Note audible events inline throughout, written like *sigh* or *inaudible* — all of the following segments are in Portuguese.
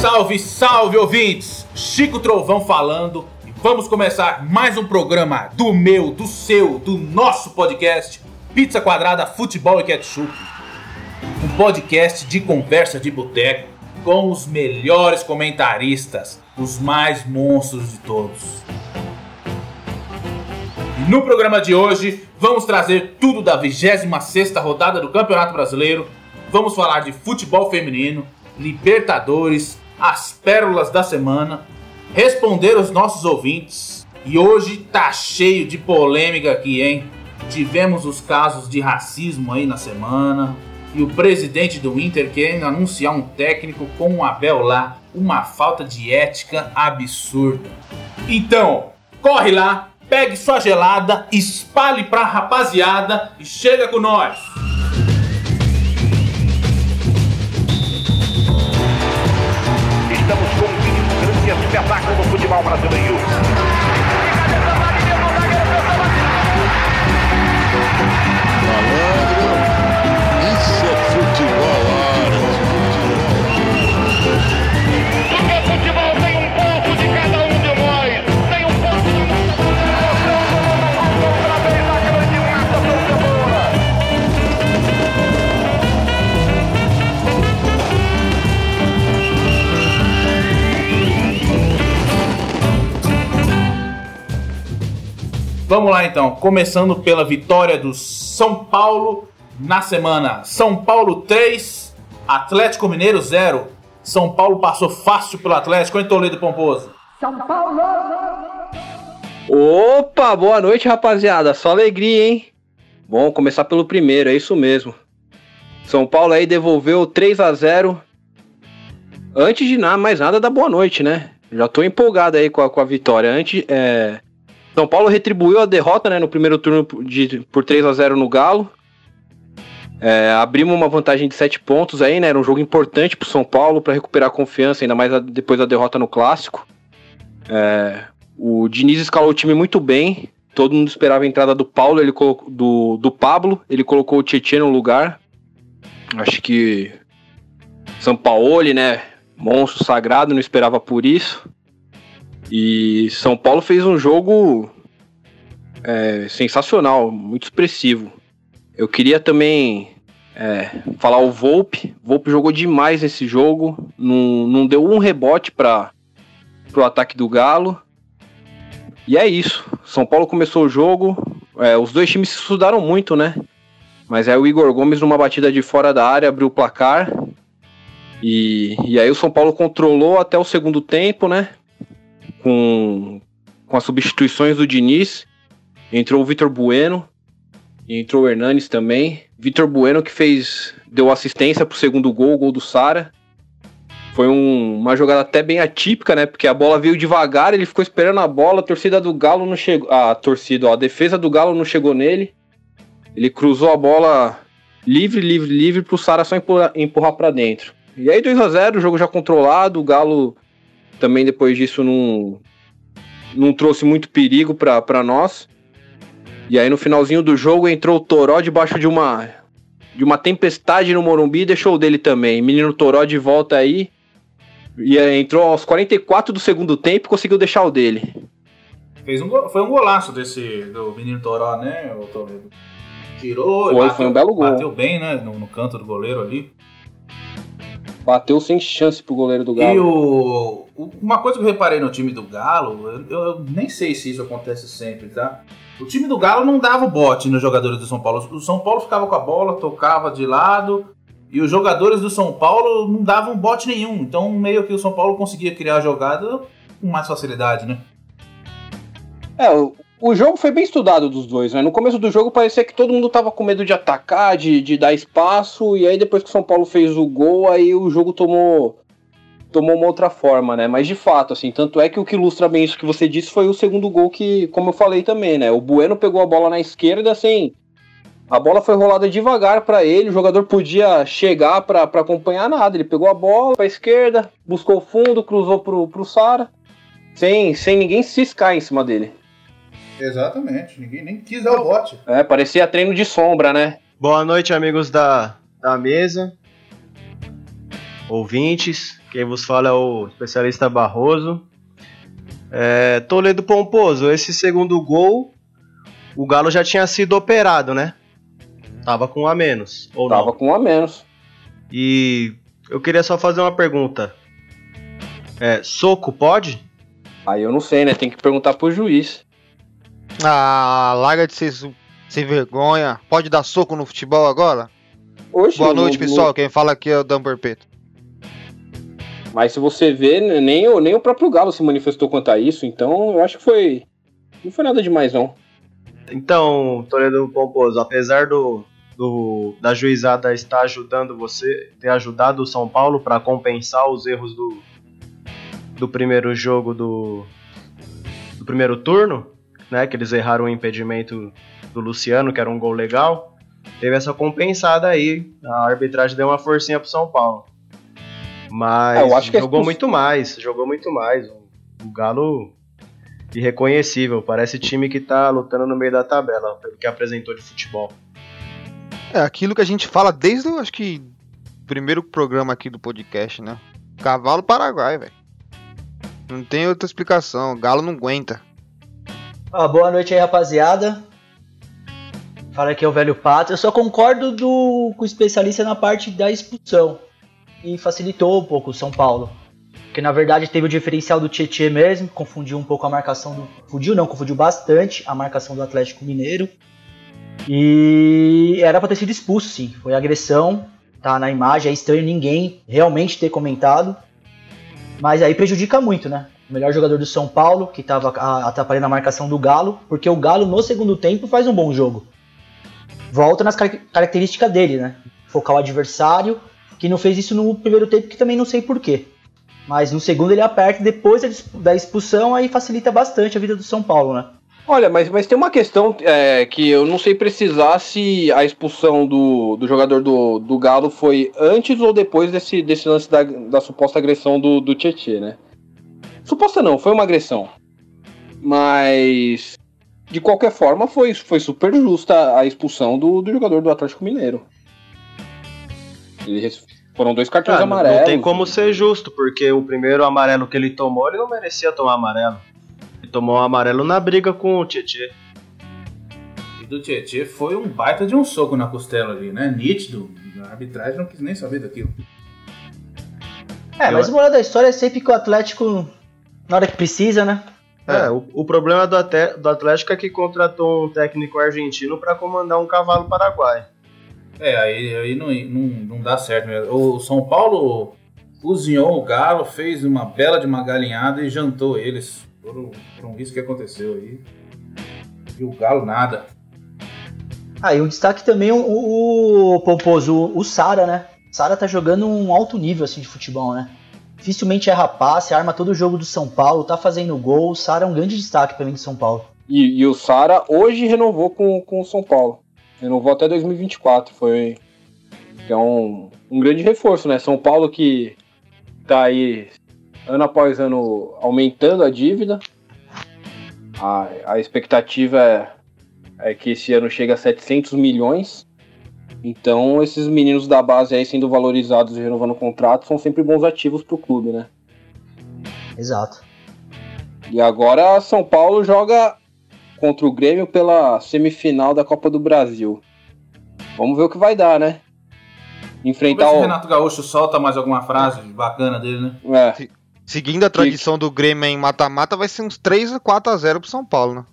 Salve, salve ouvintes! Chico Trovão falando e vamos começar mais um programa do meu, do seu, do nosso podcast Pizza Quadrada Futebol e Ketchup. Um podcast de conversa de boteco com os melhores comentaristas, os mais monstros de todos. E no programa de hoje vamos trazer tudo da 26ª rodada do Campeonato Brasileiro. Vamos falar de futebol feminino, Libertadores, as pérolas da semana, responder os nossos ouvintes. E hoje tá cheio de polêmica aqui, hein? Tivemos os casos de racismo aí na semana. E o presidente do Inter querendo anunciar um técnico com o Abel lá. Uma falta de ética absurda. Então, corre lá, pegue sua gelada, espalhe pra rapaziada e chega com nós! Espetáculo no futebol brasileiro. Vamos lá então, começando pela vitória do São Paulo na semana. São Paulo 3, Atlético Mineiro 0. São Paulo passou fácil pelo Atlético, hein, Toledo Pomposo? Opa, boa noite, rapaziada. Só alegria, hein? Bom, começar pelo primeiro, é isso mesmo. São Paulo aí devolveu 3 a 0 Antes de nada, mais nada, da boa noite, né? Já tô empolgado aí com a, com a vitória. Antes, é... São Paulo retribuiu a derrota, né, no primeiro turno de, por 3 a 0 no Galo. É, abrimos uma vantagem de 7 pontos aí, né? Era um jogo importante pro São Paulo para recuperar a confiança, ainda mais a- depois da derrota no clássico. É, o Diniz escalou o time muito bem. Todo mundo esperava a entrada do Paulo, ele colocou do, do Pablo, ele colocou o Tietchan no lugar. Acho que São Paulo, né? Monstro sagrado, não esperava por isso. E São Paulo fez um jogo é, sensacional, muito expressivo. Eu queria também é, falar o Volpe. Volpe jogou demais nesse jogo. Não, não deu um rebote para o ataque do Galo. E é isso. São Paulo começou o jogo. é, os dois times se estudaram muito, né? Mas aí o Igor Gomes, numa batida de fora da área, abriu o placar. E, e aí o São Paulo controlou até o segundo tempo, né? Com, com as substituições do Diniz. Entrou o Vitor Bueno. Entrou o Hernanes também. Vitor Bueno que fez. deu assistência pro segundo gol, o gol do Sara. Foi um- uma jogada até bem atípica, né? Porque a bola veio devagar, ele ficou esperando a bola, a torcida do Galo não chegou. A torcida, ó, a defesa do Galo não chegou nele. Ele cruzou a bola livre, livre, livre pro Sara só empurrar, empurrar para dentro. E aí 2 a 0 o jogo já controlado, o Galo também depois disso não, não trouxe muito perigo pra pra nós. E aí no finalzinho do jogo entrou o Toró debaixo de uma de uma tempestade no Morumbi e deixou o dele também. Menino Toró de volta aí. E aí entrou aos 44 do segundo tempo e conseguiu deixar o dele. Fez um, foi um golaço desse do menino Toró, né, o Toledo? Tirou, e Foi, foi um belo gol. Bateu bem, né, no, no canto do goleiro ali. Bateu sem chance pro goleiro do E Galo. o, o- uma coisa que eu reparei no time do Galo, eu, eu nem sei se isso acontece sempre, tá? O time do Galo não dava o bote nos jogadores do São Paulo. O São Paulo ficava com a bola, tocava de lado, e os jogadores do São Paulo não davam bote nenhum. Então, meio que o São Paulo conseguia criar a jogada com mais facilidade, né? É, o, o jogo foi bem estudado dos dois, né? No começo do jogo parecia que todo mundo tava com medo de atacar, de, de dar espaço, e aí depois que o São Paulo fez o gol, aí o jogo tomou tomou uma outra forma, né? Mas de fato, assim, tanto é que o que ilustra bem isso que você disse foi o segundo gol que, como eu falei também, né? O Bueno pegou a bola na esquerda, assim, a bola foi rolada devagar pra ele, o jogador podia chegar pra acompanhar nada, ele pegou a bola pra esquerda, buscou o fundo, cruzou pro, pro Sara, sem, sem ninguém ciscar em cima dele. Exatamente, ninguém nem quis dar o bote. É, parecia treino de sombra, né? Boa noite, amigos da, da mesa. ouvintes. Quem vos fala é o especialista Barroso. É, Toledo Pomposo, esse segundo gol, o Galo já tinha sido operado, né? Tava com um a menos, ou Tava não? com um a menos. E eu queria só fazer uma pergunta. É, soco pode? Aí eu não sei, né? Tem que perguntar pro juiz. Ah, larga de ser sem vergonha. Pode dar soco no futebol agora? Oxe, Boa no- noite, no- pessoal. Quem fala aqui é o Dan Perpeto. Mas se você vê, né, nem, o- nem o próprio Galo se manifestou quanto a isso, então eu acho que foi. Não foi nada demais, não. Então, Toledo Pomposo, apesar do, do- da juizada estar ajudando você, ter ajudado o São Paulo para compensar os erros do, do primeiro jogo do, do primeiro turno, né? Que eles erraram o impedimento do Luciano, que era um gol legal. Teve essa compensada aí. A arbitragem deu uma forcinha pro São Paulo. Mas É, eu acho que a jogou muito mais, jogou muito mais. O, Galo irreconhecível. Parece time que tá lutando no meio da tabela, pelo que apresentou de futebol. É aquilo que a gente fala desde o, acho que, primeiro programa aqui do podcast, né? Cavalo Paraguai, velho. Não tem outra explicação. O Galo não aguenta. Ó, boa noite aí, rapaziada. Fala aqui é o velho Pato. Eu só concordo do, com o especialista na parte da expulsão. E facilitou um pouco o São Paulo. Porque na verdade teve o diferencial do Tietchan mesmo, confundiu um pouco a marcação do. Confundiu não, confundiu bastante a marcação do Atlético Mineiro. E era pra ter sido expulso, sim. Foi agressão, tá na imagem, é estranho ninguém realmente ter comentado. Mas aí prejudica muito, né? Melhor jogador do São Paulo, que estava atrapalhando a marcação do Galo, porque o Galo no segundo tempo faz um bom jogo. Volta nas car- características dele, né? Focar o adversário, que não fez isso no primeiro tempo, que também não sei porquê. Mas no segundo ele aperta, depois da expulsão, aí facilita bastante a vida do São Paulo, né? Olha, mas, mas tem uma questão é, que eu não sei precisar se a expulsão do, do jogador do, do Galo foi antes ou depois desse, desse lance da, da suposta agressão do, do Tietchan, né? Suposta não, foi uma agressão. Mas, de qualquer forma, foi, foi super justa a expulsão do, do jogador do Atlético Mineiro. Eles foram dois cartões Ah, não- amarelos. não tem como ser justo, porque o primeiro amarelo que ele tomou, ele não merecia tomar amarelo. Ele tomou um amarelo na briga com o Tietchan. E do Tietchan foi um baita de um soco na costela ali, né? Nítido. A arbitragem não quis nem saber daquilo. É, mas o moral da história é sempre que o Atlético, na hora que precisa, né? É, o, o problema do, Até- do Atlético é que contratou um técnico argentino para comandar um cavalo paraguai. É, aí, aí não, não, não dá certo mesmo. O São Paulo cozinhou o Galo, fez uma bela de uma galinhada e jantou eles. Por, um- por um risco que aconteceu aí. E o Galo nada. Ah, e um destaque também o, o, o Pomposo, o, o Sara, né? Sara tá jogando um alto nível assim de futebol, né? Dificilmente erra passe, arma todo o jogo do São Paulo, tá fazendo gol. O Sara é um grande destaque pra mim de São Paulo. E, e o Sara hoje renovou com, com o São Paulo. Renovou até 2024. Foi um, um grande reforço, né? São Paulo que tá aí ano após ano aumentando a dívida. A, a expectativa é, é que esse ano chegue a 700 milhões. Então, esses meninos da base aí sendo valorizados e renovando o contrato são sempre bons ativos pro clube, né? Exato. E agora São Paulo joga contra o Grêmio pela semifinal da Copa do Brasil. Vamos ver o que vai dar, né? Vamos ver Enfrentar se o o. Renato Gaúcho solta mais alguma frase bacana dele, né? É, Seguindo a tradição do Grêmio em mata-mata, vai ser uns 3 a 4 a 0 pro São Paulo, né?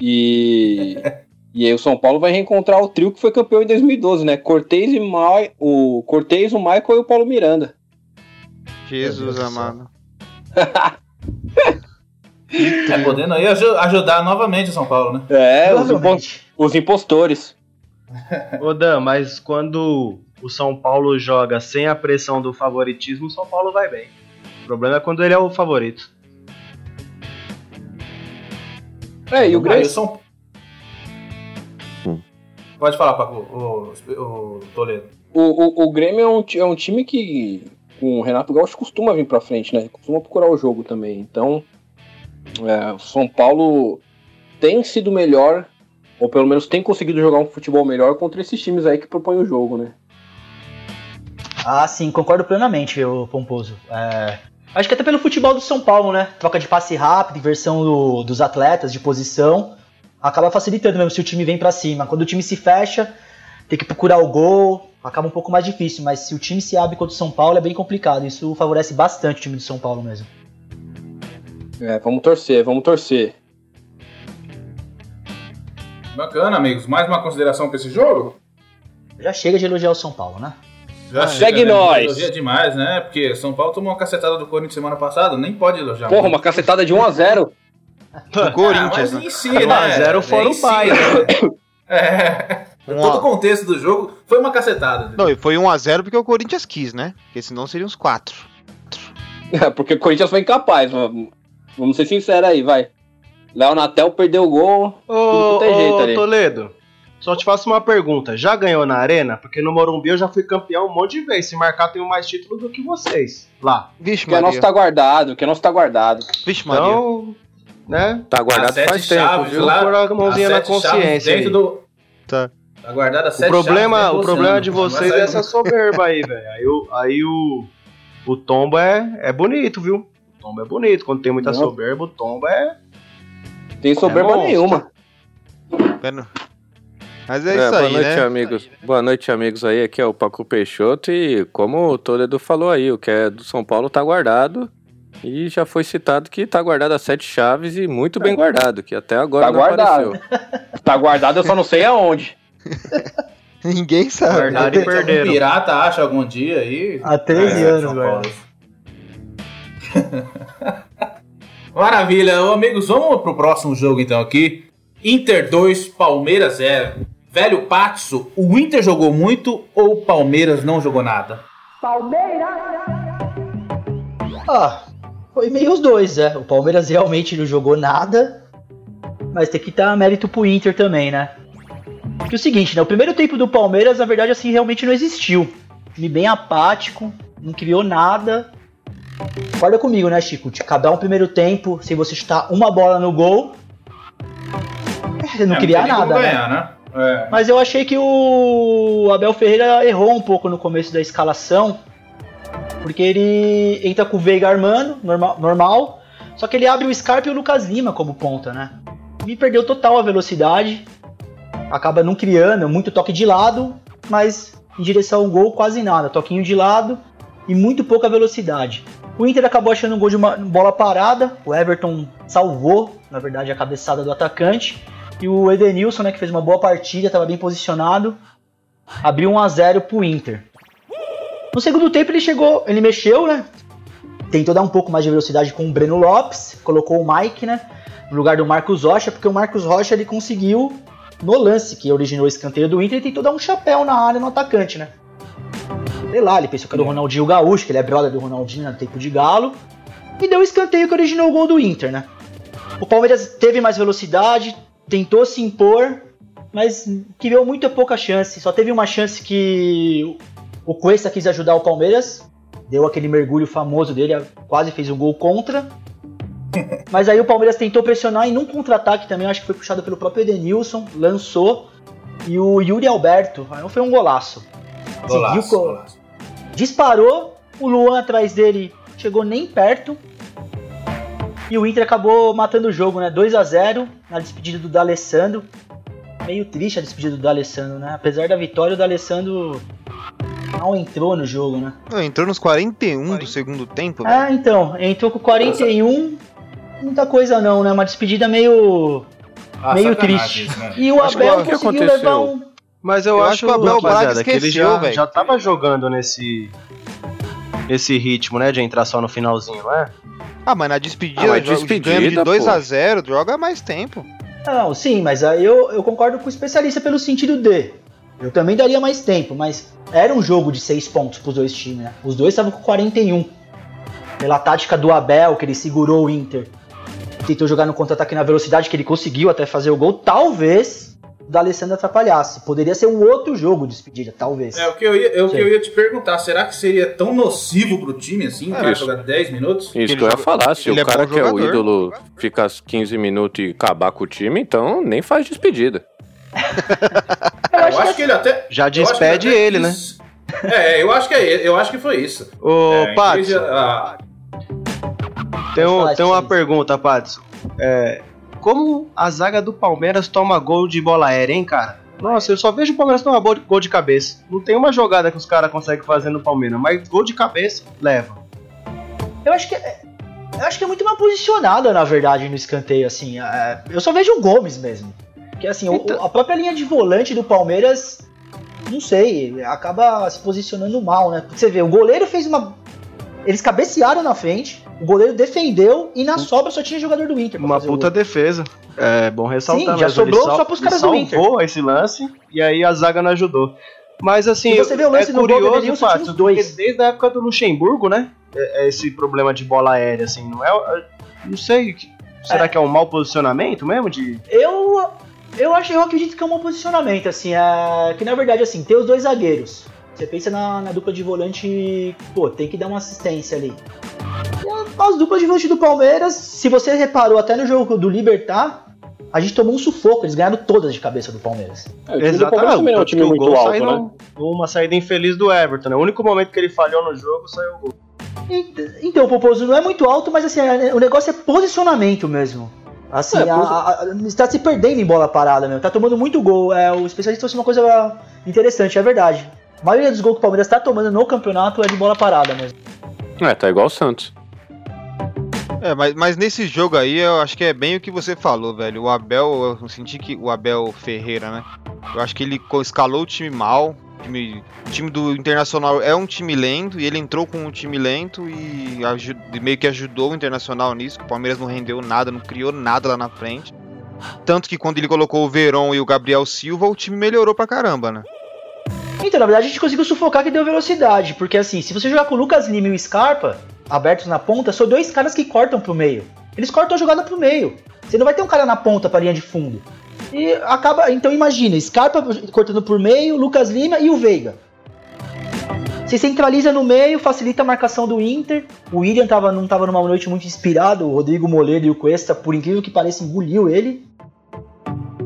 e. *laughs* E aí o São Paulo vai reencontrar o trio que foi campeão em 2012, né? Cortez e Ma... o Cortez, o Michael e o Paulo Miranda. Jesus amado. *laughs* Tá podendo aí aju- ajudar novamente o São Paulo, né? É, os, impo- os impostores. Ô Dan, mas quando o São Paulo joga sem a pressão do favoritismo, o São Paulo vai bem. O problema é quando ele é o favorito. É, e o Grêmio. São... Pode falar, Paco, o, o Toledo. O, o, o Grêmio é um, é um time que com o Renato Gaúcho costuma vir pra frente, né? Costuma procurar o jogo também. Então, é, o São Paulo tem sido melhor, ou pelo menos tem conseguido jogar um futebol melhor contra esses times aí que propõem o jogo, né? Ah, sim, concordo plenamente, o Pomposo. É, acho que até pelo futebol do São Paulo, né? Troca de passe rápido, inversão do- dos atletas de posição, acaba facilitando mesmo se o time vem pra cima. Quando o time se fecha, tem que procurar o gol, acaba um pouco mais difícil, mas se o time se abre contra o São Paulo é bem complicado. Isso favorece bastante o time do São Paulo mesmo. É, vamos torcer, vamos torcer. Bacana, amigos. Mais uma consideração pra esse jogo? Já chega de elogiar o São Paulo, né? Já segue né? nós. Elogia demais, né? Porque São Paulo tomou uma cacetada do Corinthians semana passada, nem pode elogiar. Porra, muito. uma cacetada de 1x0. O *laughs* Corinthians, Ah, né? mas em si, 1 a né? 0 fora Em o si, pai, né? *laughs* É. Todo o contexto do jogo foi uma cacetada. Não, e foi 1x0 porque o Corinthians quis, né? Porque senão seriam uns 4. É, porque o Corinthians foi incapaz. Vamos vamos ser sinceros aí, vai. Léo Natel perdeu o gol. Ô, Tudo tem jeito ô ali. Toledo, só te faço uma pergunta. Já ganhou na arena? Porque no Morumbi eu já fui campeão um monte de vezes. Se marcar, tenho mais título do que vocês. Lá. Vixe, Que é nosso Maria. tá guardado, que é nosso tá guardado. Vixe, Maria. Então, né? Tá As guardado sete faz tempo, chaves viu? lá, pôr a mãozinha as na consciência Dentro aí. do... Tá. Tá guardada O sete problema, chaves o problema de vocês é essa soberba aí, velho. Aí, o, aí o, o tombo é, é bonito, viu? O tombo é bonito. Quando tem muita Não. soberba, o tombo é. Tem soberba monstro. nenhuma. Pera. Mas é, É, isso boa aí, noite, né? amigos. Boa noite, amigos aí. Aqui é o Paco Peixoto e como o Toledo falou aí, o que é do São Paulo tá guardado. E já foi citado que tá guardado as sete chaves e muito bem guardado, que até agora Tá não guardado. apareceu. *laughs* Tá guardado, eu só não sei aonde. *laughs* Ninguém sabe. Guardado e perderam. pirata acha algum dia aí. Há 13 É, anos. Paulo. *laughs* Maravilha, amigos, vamos pro próximo jogo então aqui. Inter 2, Palmeiras 0. Velho Patso, o Inter jogou muito ou o Palmeiras não jogou nada? Ah, foi meio os dois, né? O Palmeiras realmente não jogou nada, mas tem que dar mérito pro Inter também, né? Que é o seguinte, né? O primeiro tempo do Palmeiras, na verdade, assim, realmente não existiu. Time bem apático, não criou nada. Concorda comigo, né, Chico? De acabar um primeiro tempo sem você chutar uma bola no gol. é, Não É, criar nada, né? ganhar, né? É. Mas eu achei que o Abel Ferreira errou um pouco no começo da escalação, porque ele entra com o Veiga armando, normal, normal só que ele abre o Scarpa e o Lucas Lima como ponta, né? E perdeu total a velocidade, acaba não criando, muito toque de lado, mas em direção ao gol quase nada, toquinho de lado e muito pouca velocidade. O Inter acabou achando um gol de uma bola parada, o Everton salvou, na verdade, a cabeçada do atacante. E o Edenilson, né, que fez uma boa partida, estava bem posicionado, abriu 1 a 0 pro Inter. No segundo tempo ele chegou, ele mexeu, né? Tentou dar um pouco mais de velocidade com o Breno Lopes, colocou o Mike, né, no lugar do Marcos Rocha, porque o Marcos Rocha ele conseguiu no lance que originou o escanteio do Inter, ele tentou dar um chapéu na área no atacante, né? Sei lá, ele pensou que era o Ronaldinho Gaúcho, que ele é brother do Ronaldinho no tempo de galo, e deu o escanteio que originou o gol do Inter, né? O Palmeiras teve mais velocidade, tentou se impor, mas criou muito pouca chance. Só teve uma chance que o Cuesta quis ajudar o Palmeiras, deu aquele mergulho famoso dele, quase fez um gol contra. *laughs* Mas aí o Palmeiras tentou pressionar e num contra-ataque também, acho que foi puxado pelo próprio Edenilson, lançou. E o Yuri Alberto, aí foi um golaço. Golaço, Seguiu golaço. Disparou, o Luan atrás dele chegou nem perto. E o Inter acabou matando o jogo, né? 2 a 0 na despedida do D'Alessandro. Meio triste a despedida do D'Alessandro, né? Apesar da vitória, o D'Alessandro não entrou no jogo, né? Não, entrou nos 41 do segundo tempo, velho. Ah, então, entrou com 41. Muita coisa não, né? Uma despedida meio, Ah, meio triste. né? E o Acho que Abel que conseguiu aconteceu? levar um. Mas eu, Eu acho, acho que o Abel rapaziada, Braga que ele esqueceu, já, velho. já tava jogando nesse. Nesse ritmo, né? De entrar só no finalzinho, não é? Ah, mas na despedida, Ah, mas joga- despedida, de 2 pô. a 0 joga mais tempo. Não, sim, mas aí eu, eu concordo com o especialista pelo sentido de. Eu também daria mais tempo, mas era um jogo de seis pontos pros dois times, né? Os dois estavam com 41. Pela tática do Abel, que ele segurou o Inter. Tentou jogar no contra-ataque na velocidade que ele conseguiu até fazer o gol. Talvez o D'Alessandro atrapalhasse. Poderia ser um outro jogo de despedida, talvez. É o que eu ia, é o que eu ia te perguntar. Será que seria tão nocivo pro time assim? O cara isso. jogar 10 minutos? Isso Ele que eu ia falar, se o é cara bom que é o jogador. ídolo fica 15 minutos e acabar com o time, então nem faz despedida. Eu *laughs* Eu acho acho que que ele até. Já acho despede até ele, né? É, eu acho que é, eu acho que foi isso. Ô, É, Pato, ah, tem, um- tem uma pergunta, Pato. É, como a zaga do Palmeiras toma gol de bola aérea, hein, cara? Nossa, eu só vejo o Palmeiras tomar gol de- gol de cabeça. Não tem uma jogada que os caras conseguem fazer no Palmeiras, mas gol de cabeça, leva. Eu acho que é, eu acho que é muito mal posicionada, na verdade, no escanteio, assim. É, eu só vejo o Gomes mesmo. Porque assim, o- Então- a própria linha de volante do Palmeiras, não sei, acaba se posicionando mal, né? Porque você vê, o goleiro fez uma. Eles cabecearam na frente, o goleiro defendeu e na sobra só tinha jogador do Inter. Uma o puta gol. defesa. É bom ressaltar. Sim, já sobrou sal- só pros caras do Inter. esse lance e aí a zaga não ajudou. Mas assim, você vê o lance é gol do curioso, tinha Pato, uns dois. porque desde a época do Luxemburgo, né? É, é esse problema de bola aérea, assim, não é? é- Não sei. Será É. que é um mau posicionamento mesmo? De... Eu, eu acho, eu acredito que é um bom posicionamento, assim, é, que na verdade, assim, tem os dois zagueiros. Você pensa na, na dupla de volante, pô, tem que dar uma assistência ali. E as duplas de volante do Palmeiras, se você reparou até no jogo do Libertar, a gente tomou um sufoco, eles ganharam todas de cabeça do Palmeiras. É, o time do Palmeiras também é um time muito gol alto, saiu né? numa saída infeliz do Everton, né? O único momento que ele falhou no jogo saiu o gol. Então, o Poposo não é muito alto, mas assim, é- o negócio é posicionamento mesmo. Assim, É, a- a- a- está se perdendo em bola parada, meu. Tá tomando muito gol. É, o especialista trouxe uma coisa interessante, é verdade. A maioria dos gols que o Palmeiras tá tomando no campeonato é de bola parada mesmo. É, tá igual o Santos. É, mas, mas nesse jogo aí, eu acho que é bem o que você falou, velho. O Abel, eu senti que o Abel Ferreira, né? Eu acho que ele escalou o time mal. Time, o time do Internacional é um time lento e ele entrou com um time lento e, meio que ajudou o Internacional nisso, que o Palmeiras não rendeu nada, não criou nada lá na frente. Tanto que quando ele colocou o Veron e o Gabriel Silva, o time melhorou pra caramba, né? Então, na verdade, a gente conseguiu sufocar que deu velocidade. Porque assim, se você jogar com o Lucas Lima e o Scarpa abertos na ponta, são dois caras que cortam pro meio. Eles cortam a jogada pro meio. Você não vai ter um cara na ponta pra linha de fundo. E acaba. Então imagina, Scarpa cortando por meio, Lucas Lima e o Veiga. Você centraliza no meio, facilita a marcação do Inter. O William tava, não tava numa noite muito inspirado. O Rodrigo Moledo e o Cuesta, por incrível que pareça, engoliu ele.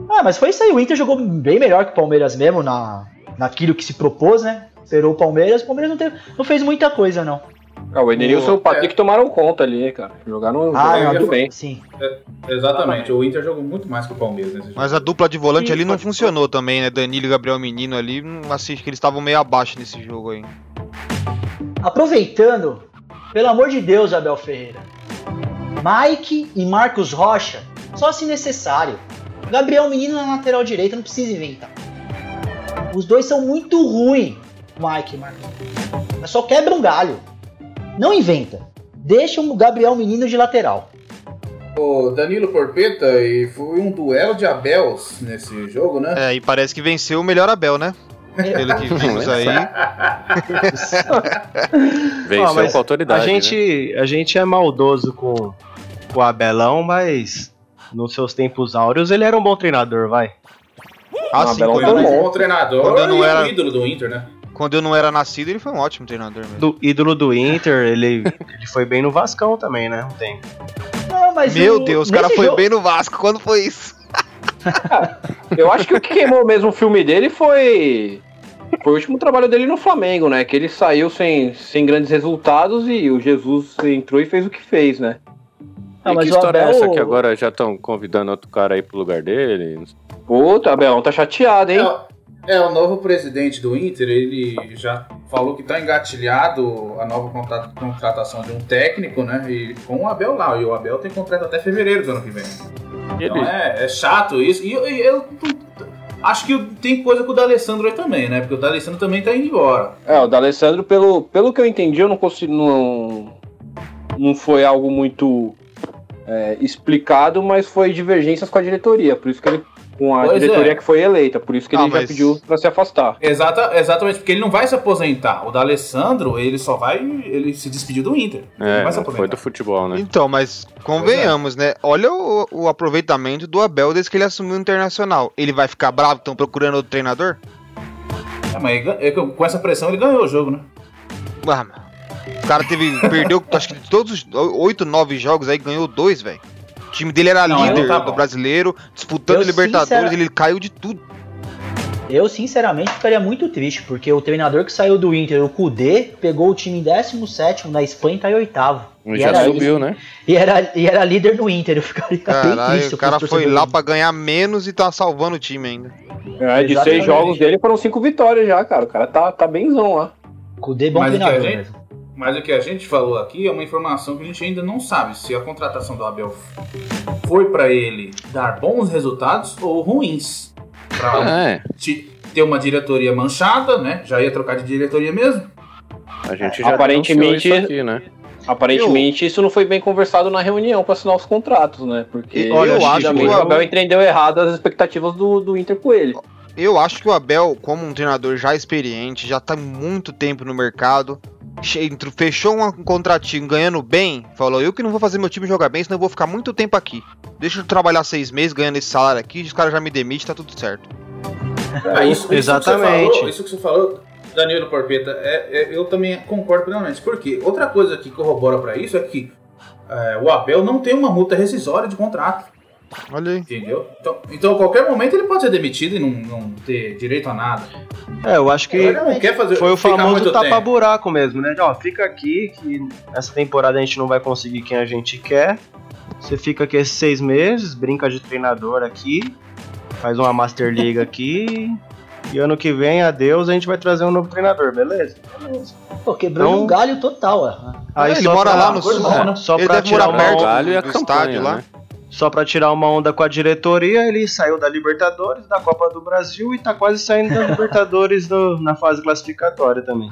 Ah, mas foi isso aí. O Inter jogou bem melhor que o Palmeiras mesmo na, naquilo que se propôs, né? Esperou o Palmeiras. O Palmeiras não, teve, não fez muita coisa, não. Ah, o Edenilson e o Patrick tomaram conta ali, cara. Jogaram, jogaram não, muito bem. Sim. exatamente, o Inter jogou muito mais que o Palmeiras nesse jogo. Mas a dupla de volante Sim, ali não pode- funcionou também, né? Danilo e Gabriel Menino ali, não assisto que eles estavam meio abaixo nesse jogo aí. Aproveitando, pelo amor de Deus, Abel Ferreira. Mike e Marcos Rocha, só se necessário. Gabriel Menino na lateral direita, não precisa inventar. Os dois são muito ruins, Mike e Marcos. Mas só quebra um galho. Não inventa. Deixa o Gabriel Menino de lateral. O Danilo Porpeta e foi um duelo de Abels nesse jogo, né? É, e parece que venceu o melhor Abel, né? Pelo que *laughs* vimos aí. *laughs* Venceu Ó, com autoridade. a, né? gente, a gente é maldoso com, com o Abelão, mas nos seus tempos áureos ele era um bom treinador, vai. Ah, sim, Abelão Foi quando, tá um bom. treinador Quando eu não e era- ídolo do Inter, né? Quando eu não era nascido, ele foi um ótimo treinador mesmo. Do ídolo do Inter, ele, ele foi bem no Vascão também, né? Um tempo. Não, mas Meu o- Deus, o cara foi jogo- bem no Vasco. Quando foi isso? Eu acho que o que queimou mesmo o filme dele foi. Foi o último trabalho dele no Flamengo, né? Que ele saiu sem, sem grandes resultados e o Jesus entrou e fez o que fez, né? Não, e mas que história é Abel- essa que agora já estão convidando outro cara aí pro lugar dele? Puta, Abelão tá chateado, hein? É, o novo presidente do Inter, ele já falou que tá engatilhado a nova contra- contratação de um técnico, né? E com o Abel lá. E o Abel tem contrato até fevereiro do ano que vem. Então é, é chato isso. E eu, e eu acho que tem coisa com o D'Alessandro aí também, né? Porque o D'Alessandro também tá indo embora. É, o D'Alessandro, pelo, pelo que eu entendi, eu não consigo. Não, não foi algo muito é, explicado, mas foi divergências com a diretoria. Por isso que ele. Com a Pois diretoria é. que foi eleita. Por isso que ele Ah, já mas- pediu pra se afastar. Exata, exatamente, porque ele não vai se aposentar. O D'Alessandro, ele só vai. Ele se despediu do Inter. Ele é, vai se não foi aposentar. do futebol, né? Então, mas convenhamos, né? Olha o, o aproveitamento do Abel desde que ele assumiu o Internacional. Ele vai ficar bravo, estão procurando outro treinador? É, mas ele é com essa pressão ele ganhou o jogo, né? Ah. O cara teve. *laughs* perdeu, acho que de todos os oito, nove jogos aí, ganhou dois, velho. O time dele era Não, líder tá do brasileiro, disputando Eu, Libertadores, sincera- ele caiu de tudo. Eu, sinceramente, ficaria muito triste, porque o treinador que saiu do Inter, o Kudê, pegou o time em 17 na Espanha e tá em oitavo. E Já era, subiu, né? e, era, e era líder do Inter, eu ficaria bem Caralho, triste. se o cara foi lá pra ganhar menos e tá salvando o time ainda. É, de Exatamente. seis jogos dele foram cinco vitórias já, cara. O cara tá, tá benzão lá. Kudê é bom Mas treinador gente- mesmo. Mas o que a gente falou aqui é uma informação que a gente ainda não sabe se a contratação do Abel foi pra ele dar bons resultados ou ruins. Pra É, ter uma diretoria manchada, né? Já ia trocar de diretoria mesmo. a gente já Aparentemente- isso aqui, né? Aparentemente isso não foi bem conversado na reunião pra assinar os contratos, né? Porque E- olha, eu acho que o Abel entendeu errado as expectativas do, do Inter com ele. Eu acho que o Abel, como um treinador já experiente, já tá muito tempo no mercado, fechou um contratinho ganhando bem, falou: Eu que não vou fazer meu time jogar bem, senão eu vou ficar muito tempo aqui. Deixa eu trabalhar seis meses ganhando esse salário aqui, os caras já me demitem, tá tudo certo. Ah, isso, Exatamente. Isso que, você falou, isso que você falou, Danilo Porpeta, é, é- eu também concordo plenamente. Porque outra coisa que corrobora pra isso é que é, o Abel não tem uma multa rescisória de contrato. Olha aí. Entendeu? Então, então a qualquer momento ele pode ser demitido e não, não ter direito a nada. É, eu acho que Ele não quer fazer foi o famoso tapa-buraco mesmo, né? Ó, fica aqui que essa temporada a gente não vai conseguir quem a gente quer. Você fica aqui esses seis meses, brinca de treinador aqui, faz uma Master League aqui. E ano que vem, adeus, a gente vai trazer um novo treinador, beleza? Pô, quebrou Então- um galho total, ó. Aí ele mora pra- lá no sul, né? né? Só Ele pra deve tirar morar perto onda, Galho e a do campanha, estádio lá. Só pra tirar uma onda com a diretoria, ele saiu da Libertadores, da Copa do Brasil e tá quase saindo da *laughs* Libertadores do- na fase classificatória também.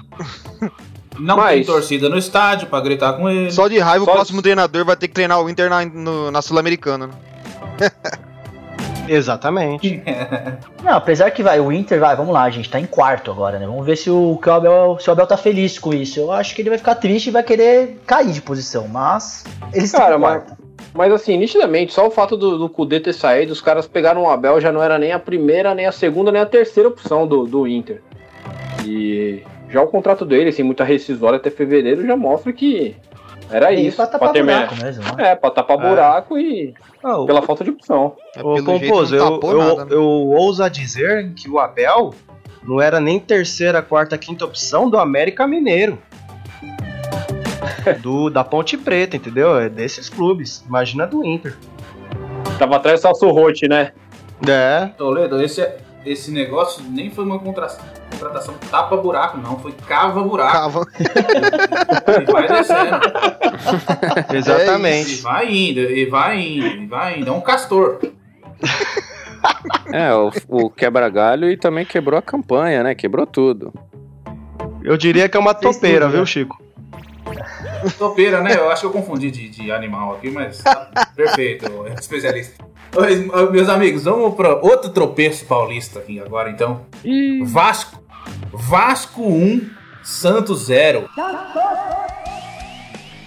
*laughs* Não Mas- tem torcida no estádio pra gritar com ele. Só de raiva, Só- o próximo treinador vai ter que treinar o Inter na, no- na Sul-Americana. né? *laughs* Exatamente. Não, apesar que vai, o Inter vai, vamos lá, gente, tá em quarto agora, né? Vamos ver se o, que o Abel, se o Abel tá feliz com isso. Eu acho que ele vai ficar triste e vai querer cair de posição, mas eles estão Cara, em mas, quarto. Mas assim, nitidamente, só o fato do, do Kudê ter saído, os caras pegaram o Abel, já não era nem a primeira, nem a segunda, nem a terceira opção do, do Inter. E já o contrato dele, sem muita rescisória até fevereiro, já mostra que era E isso. pra tapar terminar. buraco mesmo, né? É, pra tapar buraco e Ah, o- pela falta de opção. É, Ô, pelo jeito Pomposo, não eu, eu, nada, né? eu ouso dizer que o Abel não era nem terceira, quarta, quinta opção do América Mineiro. Do, da Ponte Preta, entendeu? É desses clubes. Imagina do Inter. Tava atrás do Rotti, né? É, Toledo, esse, esse negócio nem foi uma contra- contratação tapa-buraco, não. Foi cava-buraco. Cava. *laughs* E vai descendo. E exatamente. vai indo, e vai indo, e vai indo. É um castor. É, o, o quebra-galho e também quebrou a campanha, né? Quebrou tudo. Eu diria que é uma topeira, tudo, viu, né? Chico? Topeira, né? Eu acho que eu confundi de, de animal aqui, mas tá perfeito, é especialista. Oi, meus amigos, vamos para outro tropeço paulista aqui agora, então. Ih, Vasco. Vasco 1, Santos 0.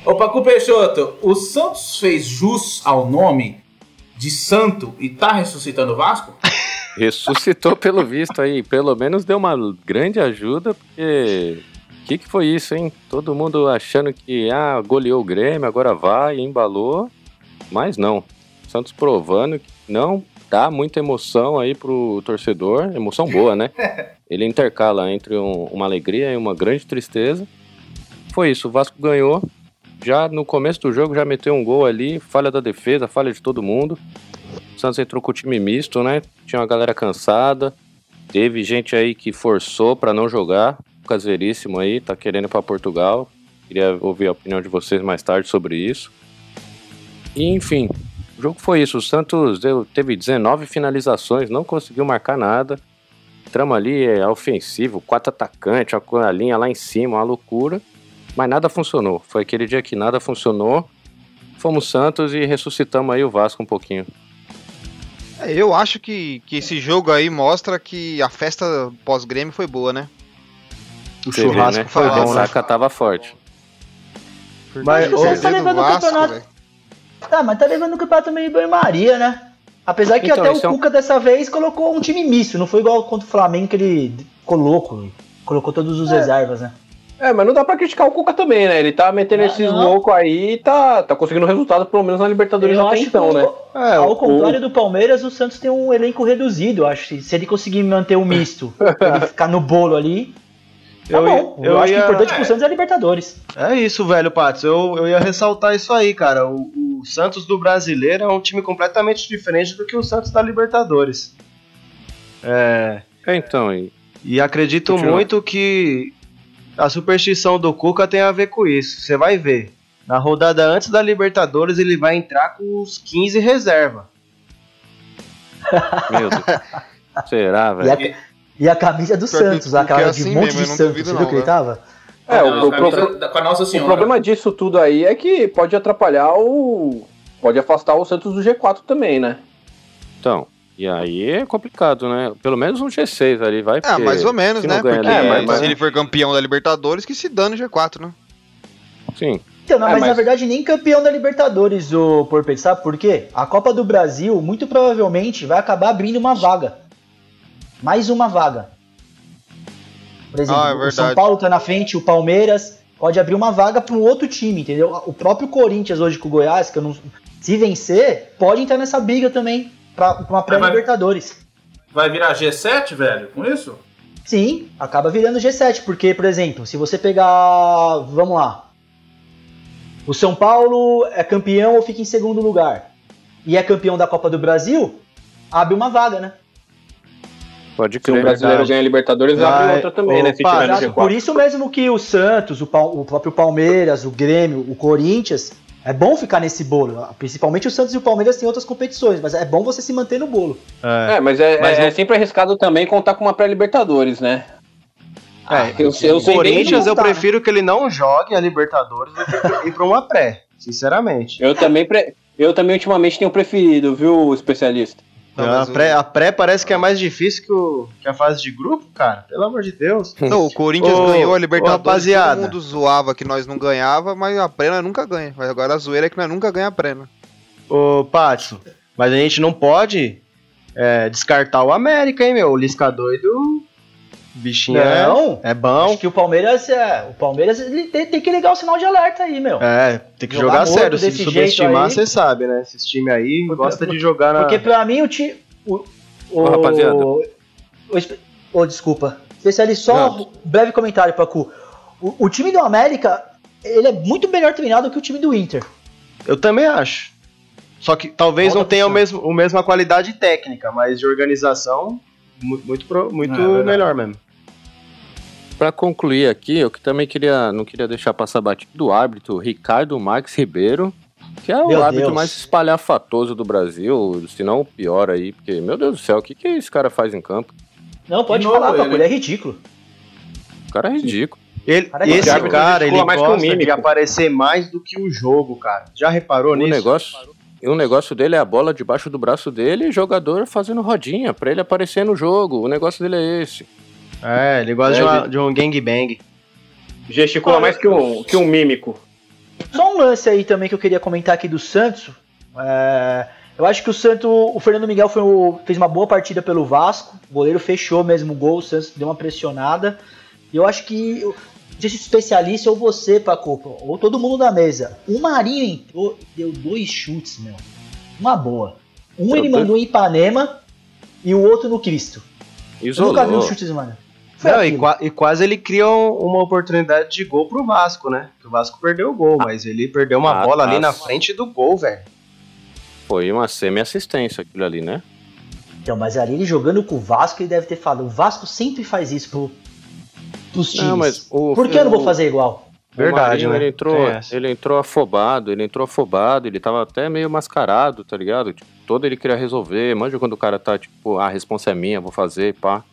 Ô Paco Peixoto, o Santos fez jus ao nome de santo e tá ressuscitando o Vasco? ressuscitou pelo visto aí. Pelo menos deu uma grande ajuda, porque. O que, que foi isso, hein? Todo mundo achando que ah, goleou o Grêmio, agora vai, embalou. Mas não. Santos provando que não dá muita emoção aí pro torcedor. Emoção boa, né? *laughs* Ele intercala entre um- uma alegria e uma grande tristeza. Foi isso, o Vasco ganhou. Já no começo do jogo já meteu um gol ali, falha da defesa, falha de todo mundo. O Santos entrou com o time misto, né? Tinha uma galera cansada. Teve gente aí que forçou pra não jogar. Caseiríssimo aí tá querendo ir pra Portugal. Queria ouvir a opinião de vocês mais tarde sobre isso. E enfim, o jogo foi isso. O Santos deu- teve 19 finalizações, não conseguiu marcar nada. Trama ali é ofensivo, quatro atacantes, a linha lá em cima, uma loucura. Mas nada funcionou. Foi aquele dia que nada funcionou. Fomos Santos e ressuscitamos aí o Vasco um pouquinho. É, Eu acho que, que esse jogo aí mostra que a festa pós-Grêmio foi boa, né? O Você vê, churrasco né? foi a bom, né? ressaca tava forte. Mas, Acho que o Santos tá levando o campeonato. velho. Tá, mas tá levando o campeonato meio banho-maria, né? Apesar que Então, até o é um- Cuca dessa vez colocou um time misto, não foi igual contra o Flamengo que ele colocou, colocou todos os reservas, né? É, mas não dá pra criticar o Cuca também, né? Ele tá metendo Ah, esses loucos aí e tá, tá conseguindo resultado, pelo menos na Libertadores até acho então, né? É, Ao o- contrário do Palmeiras, o Santos tem um elenco reduzido, eu acho. que Se ele conseguir manter um misto, *laughs* ele ficar no bolo ali, tá Eu bom. Eu, eu acho que ia- o importante é. pro Santos é a Libertadores. É isso, velho, Patos. Eu, eu ia ressaltar isso aí, cara. O, o Santos do Brasileiro é um time completamente diferente do que o Santos da Libertadores. É, É, então, e- e acredito Continua. muito que a superstição do Cuca tem a ver com isso. Você vai ver. Na rodada antes da Libertadores, ele vai entrar com os 15 reserva. meu Deus. *laughs* Será, velho? E a camisa do Pior Santos, aquela é de assim monte mesmo, de Santos. duvido Você viu não, que ele velho. tava? É, Não, o, o camisa pro- da- com a Nossa o problema disso tudo aí é que pode atrapalhar o. Pode afastar o Santos do G4 também, né? Então, e aí é complicado, né? Pelo menos um G6 ali vai. Ah, mais ou menos, né? Porque É, mas- se ele for campeão da Libertadores, que se dane o G4, né? Sim. Então, não, É, mas, na mas- verdade nem campeão da Libertadores, o Porpete, sabe por quê? A Copa do Brasil, muito provavelmente, vai acabar abrindo uma vaga. Mais uma vaga. Por exemplo, Ah, é o. São Paulo tá na frente, o Palmeiras pode abrir uma vaga para um outro time, entendeu? O próprio Corinthians hoje com o Goiás, que eu não, se vencer, pode entrar nessa briga também para uma pré-Libertadores. Vai virar G7, velho, com isso? Sim, acaba virando G7, porque, por exemplo, se você pegar. Vamos lá. O São Paulo é campeão ou fica em segundo lugar. E é campeão da Copa do Brasil, abre uma vaga, né? Pode Se um crer. brasileiro verdade. ganha a Libertadores, abre Vai- outra também, né? Se Opa, tiver no Exato, G4. Por isso mesmo que o Santos, o, o próprio Palmeiras, o Grêmio, o Corinthians, é bom ficar nesse bolo. Principalmente o Santos e o Palmeiras têm outras competições, mas é bom você se manter no bolo. É. É, mas é, Mas é- não- é sempre arriscado também contar com uma pré-Libertadores, né? É, eu, sei- eu o Corinthians eu né? prefiro que ele não jogue a Libertadores do que ir pra uma pré, sinceramente. Eu também, pre- eu também ultimamente tenho preferido, viu, especialista? Não, a, o- pré, a pré parece que é mais difícil que, o- que a fase de grupo, cara. Pelo amor de Deus. *laughs* Não, o Corinthians Ô, ganhou ô, a Libertadores, rapaziada. todo mundo zoava que nós não ganhava, mas a pré nós nunca ganha. Mas agora a zoeira é que nós nunca ganha a pré, né? Ô, Patson, mas a gente não pode é, descartar o América, hein, meu? O Lisca doido. Bichinho é- Não. é, bom. Acho que o Palmeiras, é, o Palmeiras ele tem, tem que ligar o sinal de alerta aí, meu. É, tem que Jogar jogar sério. Se subestimar, você sabe, né? Esses times aí Porque- gostam de jogar na. Porque pra mim o time. O, o, Ô, rapaziada. o desculpa. Especialista, só Não. um breve comentário, Pacu. O, o time do América, ele é muito melhor treinado que o time do Inter. Eu também acho. Só que talvez Volta não tenha o mesmo, o mesma qualidade técnica, mas de organização, mu- muito, pro- muito É, melhor mesmo. Pra concluir aqui, eu que também queria, não queria deixar passar batido do árbitro Ricardo Marques Ribeiro, que é o Meu árbitro Deus. mais espalhafatoso do Brasil, se não o pior aí, porque, meu Deus do céu, o que, que esse cara faz em campo? Não, pode novo falar, ele. Ele é ridículo. O cara é ridículo. Ele, Cara, que esse árbitro cara, ele mais que o gosta de aparecer mais do que o jogo, cara. Já reparou O nisso? negócio, e o negócio dele é a bola debaixo do braço dele e o jogador fazendo rodinha pra ele aparecer no jogo. O negócio dele é esse. É, ele gosta É, de, uma- ele- de um gangbang. Gesticula mais que um, que um mímico. Só um lance aí também que eu queria comentar aqui do Santos. É, eu acho que o Santos, o Fernando Miguel foi o- fez uma boa partida pelo Vasco. O goleiro fechou mesmo o gol, o Santos deu uma pressionada. E eu acho que, não sei se o especialista ou você, Paco, ou todo mundo da mesa. O Marinho entrou e deu dois chutes, meu. Uma boa. Um ele mandou em Ipanema e o outro no Cristo. Eu nunca vi Isolou. os chutes, mano. Foi Não, e, qua- e quase ele cria um- uma oportunidade de gol pro Vasco, né? Que o Vasco perdeu o gol, mas ele perdeu uma Ah, bola ali tá. na frente do gol, velho. Foi uma semi-assistência aquilo ali, né? Então, mas ali ele jogando com o Vasco, ele deve ter falado. O Vasco sempre faz isso pro, pros times. Não, mas o- Por que eu não vou fazer igual? Verdade, Marinho, né? ele entrou, essa. ele entrou afobado, ele entrou afobado, ele tava até meio mascarado, tá ligado? Tipo, todo ele queria resolver, manja quando o cara tá, tipo, ah, a responsa é minha, vou fazer, pá.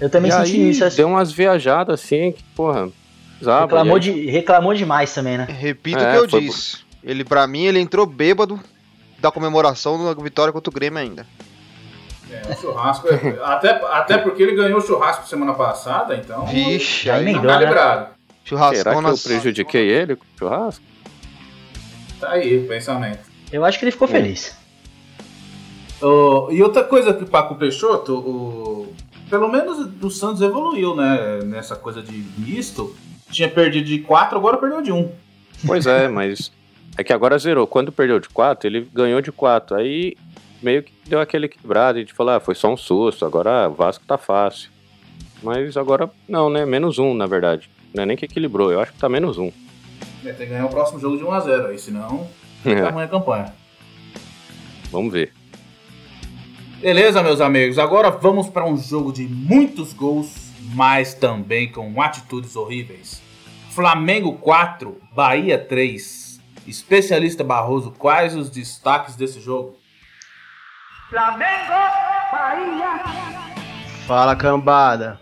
Eu também e senti aí, isso. assim, deu umas viajadas assim, que, porra, precisava. reclamou, aí- de, reclamou demais também, né? Repito É, o que eu disse. Ele, pra mim, ele entrou bêbado da comemoração da vitória contra o Grêmio ainda. É, o churrasco. é- *laughs* até, até porque ele ganhou o churrasco semana passada, então. Vixe, aí emendou, Tá né? lembrado. churrascão Será que eu prejudiquei ele com o churrasco? Tá aí o pensamento. Eu acho que ele ficou É. feliz. Ô, e outra coisa que o Paco Peixoto, o, pelo menos o Santos evoluiu, né? Nessa coisa de misto. Tinha perdido de 4, agora perdeu de 1. Pois é, mas É que agora zerou. Quando perdeu de 4, ele ganhou de 4. Aí meio que deu aquele quebrado. A gente falou, ah, foi só um susto. Agora o Vasco tá fácil. Mas agora não, né? Menos um, na verdade. Não é nem que equilibrou. Eu acho que tá menos um. É, tem que ganhar o próximo jogo de 1x0 aí, senão *laughs* É. tamanha campanha. Vamos ver. Beleza, meus amigos. Agora vamos para um jogo de muitos gols, mas também com atitudes horríveis. Flamengo 4, Bahia 3. Especialista Barroso, quais os destaques desse jogo? Fala cambada.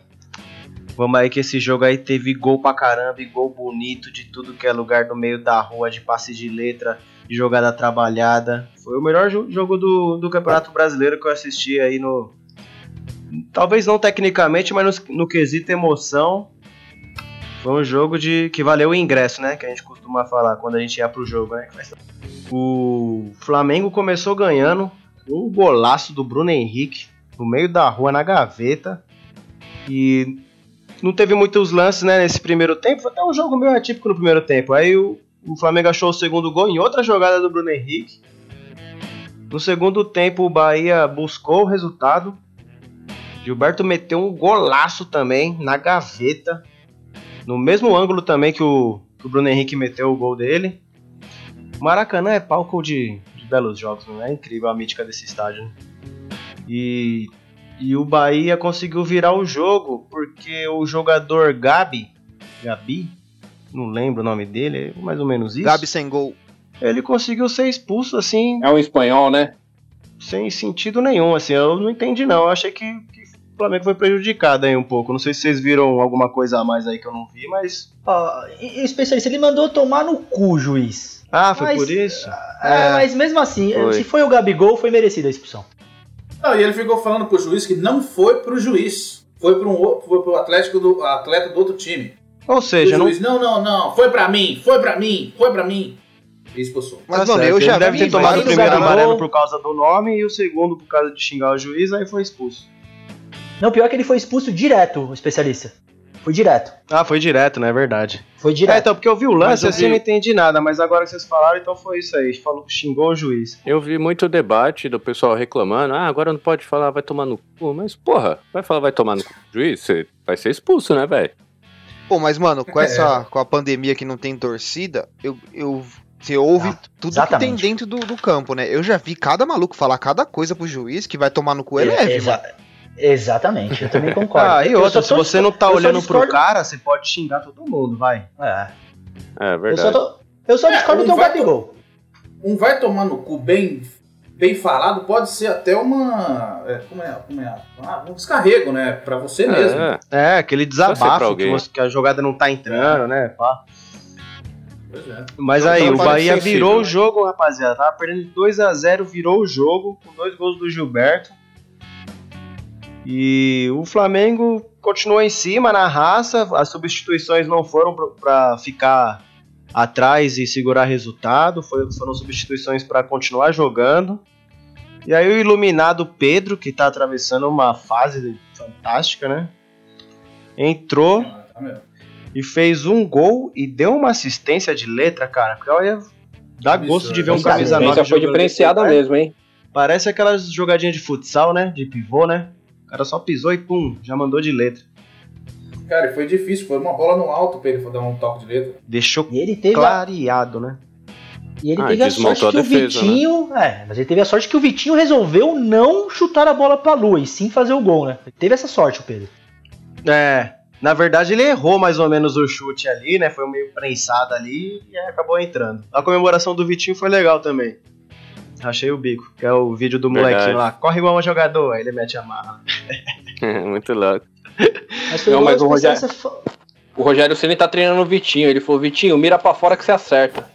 Vamos aí que esse jogo aí teve gol pra caramba e gol bonito de tudo que é lugar do meio da rua, de passe de letra, de jogada trabalhada. Foi o melhor jo- jogo do, do Campeonato Brasileiro que eu assisti aí no. Talvez não tecnicamente, mas no, no quesito emoção. Foi um jogo de que valeu o ingresso, né? Que a gente costuma falar quando a gente ia pro jogo, né? O Flamengo começou ganhando um golaço do Bruno Henrique no meio da rua, na gaveta. E não teve muitos lances né, nesse primeiro tempo. Foi até um jogo meio atípico no primeiro tempo. Aí o, o Flamengo achou o segundo gol em outra jogada do Bruno Henrique. No segundo tempo, o Bahia buscou o resultado. Gilberto meteu um golaço também na gaveta. No mesmo ângulo também que o, que o Bruno Henrique meteu o gol dele. Maracanã é palco de, de belos jogos, não é incrível a mítica desse estádio. Né? E, e o Bahia conseguiu virar o jogo porque o jogador Gabi, Gabi, não lembro o nome dele, é mais ou menos isso. Gabi sem gol. Ele conseguiu ser expulso assim, É um espanhol, né? sem sentido nenhum, assim, eu não entendi não. Eu achei que, que o Flamengo foi prejudicado aí um pouco. Não sei se vocês viram alguma coisa a mais aí que eu não vi, mas. Ó, o especialista, ele mandou tomar no cu, juiz. Ah, foi Mas- por isso? É, mas mesmo assim, Foi. se foi o Gabigol, foi merecida a expulsão. Não, e ele ficou falando pro juiz que não foi pro juiz. Foi pro, um, foi pro Atlético do atleta do outro time. Ou seja, o não. juiz, não, não, não, foi pra mim, foi pra mim, foi pra mim. E expulsou. Mas, Tá mano, certo, eu já ele deve ter tomado o primeiro amarelo por causa do nome e o segundo por causa de xingar o juiz, aí foi expulso. Não, pior que ele foi expulso direto, o especialista. Foi direto. Ah, foi direto, né? É verdade. Foi É, direto. então, porque eu vi o lance eu assim, vi- eu não entendi nada, mas agora que vocês falaram, então foi isso aí. Falou, xingou o juiz. Eu vi muito debate do pessoal reclamando. Ah, agora não pode falar, vai tomar no cu. Mas, porra, vai falar, vai tomar no cu. Juiz, você vai ser expulso, né, velho? Pô, mas, mano, É. com essa. Com a pandemia que não tem torcida, eu. eu você ouve Exato, tudo que tem exatamente. dentro do, do campo, né? Eu já vi cada maluco falar cada coisa pro juiz que vai tomar no cu é leve, Exa-. Exatamente, eu também *laughs* concordo. Ah, e Eu outra, se você não tá eu olhando pro discordo- cara, você pode xingar todo mundo, vai. É, É eu verdade. só, tô- eu só É, discordo um que é o vai- Gabigol. Um vai tomar no cu bem, bem falado pode ser até uma. é, como é? Como é? Ah, um descarrego, né? Pra você mesmo. É, É, aquele desabafo que, você- que a jogada não tá entrando, né? pá. Pois é. Mas Então, aí, então o parece Bahia sensível, virou o né? jogo, rapaziada. Tava perdendo 2 a 0 virou o jogo, com dois gols do Gilberto. E o Flamengo continuou em cima, na raça. As substituições não foram pra ficar atrás e segurar resultado. Foi- foram substituições pra continuar jogando. E aí o iluminado Pedro, que tá atravessando uma fase fantástica, né? Entrou Tá mesmo. e fez um gol e deu uma assistência de letra, cara. Porque olha, dá gosto de ver um camisa assistência 9 Essa foi diferenciada mesmo, hein? Parece aquelas jogadinhas de futsal, né? De pivô, né? O cara só pisou e pum, já mandou de letra. Cara, e foi difícil, foi uma bola no alto pra ele dar um toque de letra. Deixou E ele teve, a, clareado, né? e ele Ah, teve a sorte que a o defesa, Vitinho. É, mas ele teve a sorte que o Vitinho resolveu não chutar a bola pra lua e sim fazer o gol, né? Ele teve essa sorte, o Pedro. É. Na verdade, ele errou mais ou menos o chute ali, né? Foi meio prensado ali e aí acabou entrando. A comemoração do Vitinho foi legal também. Achei o bico, que é o vídeo do Verdade. molequinho lá. Corre igual um jogador, aí ele mete a marra. *laughs* muito louco. Mas Não, mas o Rogério- fa- O Rogério Ceni tá treinando o Vitinho. Ele falou: Vitinho, mira pra fora que você acerta.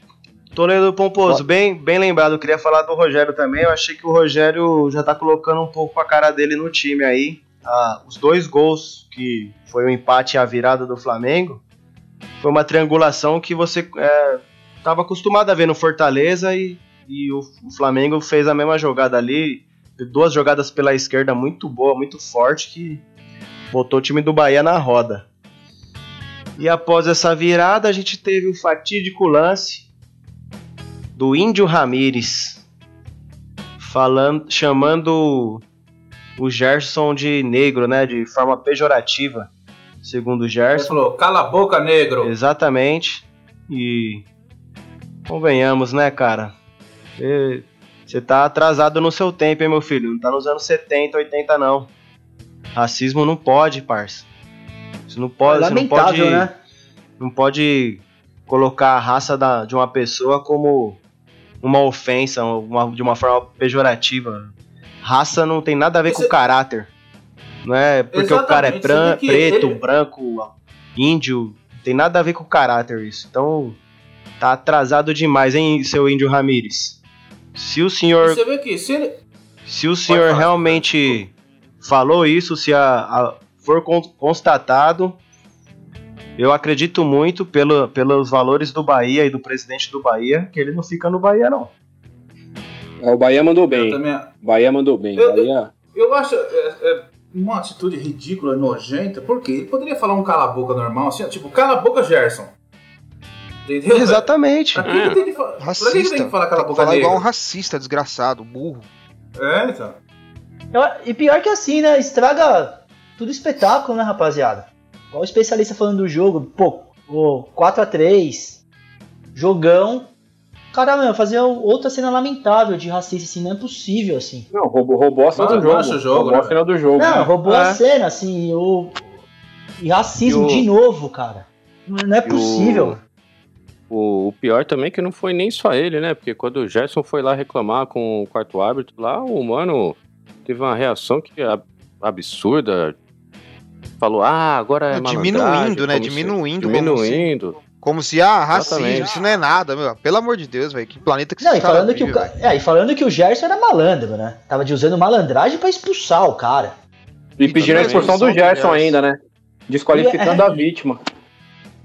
Toledo Pomposo, bem, bem lembrado. Eu queria falar do Rogério também. Eu achei que o Rogério já tá colocando um pouco a cara dele no time aí. Ah, os dois gols, que foi o empate e a virada do Flamengo, foi uma triangulação que você é, tava acostumado a ver no Fortaleza e, e o, o Flamengo fez a mesma jogada ali. Duas jogadas pela esquerda muito boa, muito forte, que botou o time do Bahia na roda. E após essa virada, a gente teve um fatídico lance do Índio Ramires, falando, chamando o Gerson de negro, né? De forma pejorativa, segundo o Ele Gerson. falou, cala a boca, negro. Exatamente. E convenhamos, né, cara? Você tá atrasado no seu tempo, hein, meu filho? Não tá nos anos 70, 80, não. Racismo não pode, parça. Você não pode, você não pode, né? não pode colocar a raça da- de uma pessoa como uma ofensa, uma- de uma forma pejorativa. Raça não tem nada a ver Isso com é- caráter. Não é porque o cara é Exatamente, pran- preto, ele- branco, índio. Tem nada a ver com caráter isso. Então, tá atrasado demais, hein, seu índio Ramires? Se o senhor Você vê que se ele. se o senhor realmente falou isso, se a, a- for con- constatado, eu acredito muito pelo, pelos valores do Bahia e do presidente do Bahia, que ele não fica no Bahia, não. É, o Bahia mandou bem. também, Bahia mandou bem. Eu- Bahia... eu acho é, é, uma atitude ridícula, nojenta, porque ele poderia falar um cala-boca normal, assim, tipo, cala a boca, Gerson. Entendeu? Exatamente. Pra que, que tem que fa- pra que tem que falar cala boca falar igual um racista, desgraçado, burro. É, então. E pior que assim, né? Estraga tudo espetáculo, né, rapaziada? Igual o especialista falando do jogo, pô, o 4x3, jogão. Caramba, fazer outra cena lamentável de racista, assim, não é possível, assim. Não, roubou, roubou a cena do jogo. jogo, roubou né, a cena do jogo. Não, né? roubou a É. cena, assim, o... E racismo E o- de novo, cara. Não é E o- possível. O, o pior também é que não foi nem só ele, né? Porque quando o Gerson foi lá reclamar com o quarto árbitro lá, o mano teve uma reação que é ab- absurda. Falou, ah, agora é diminuindo, né? Diminuindo, se- Diminuindo. Como se, ah, racismo, Exatamente. isso não é nada, meu. Pelo amor de Deus, velho. Que planeta que Não, esse e falando, que o, vive, ca- velho. é, e falando que o Gerson era malandro, né? Tava de usando malandragem pra expulsar o cara. E pedindo a expulsão do Gerson Gerson. ainda, né? Desqualificando a vítima.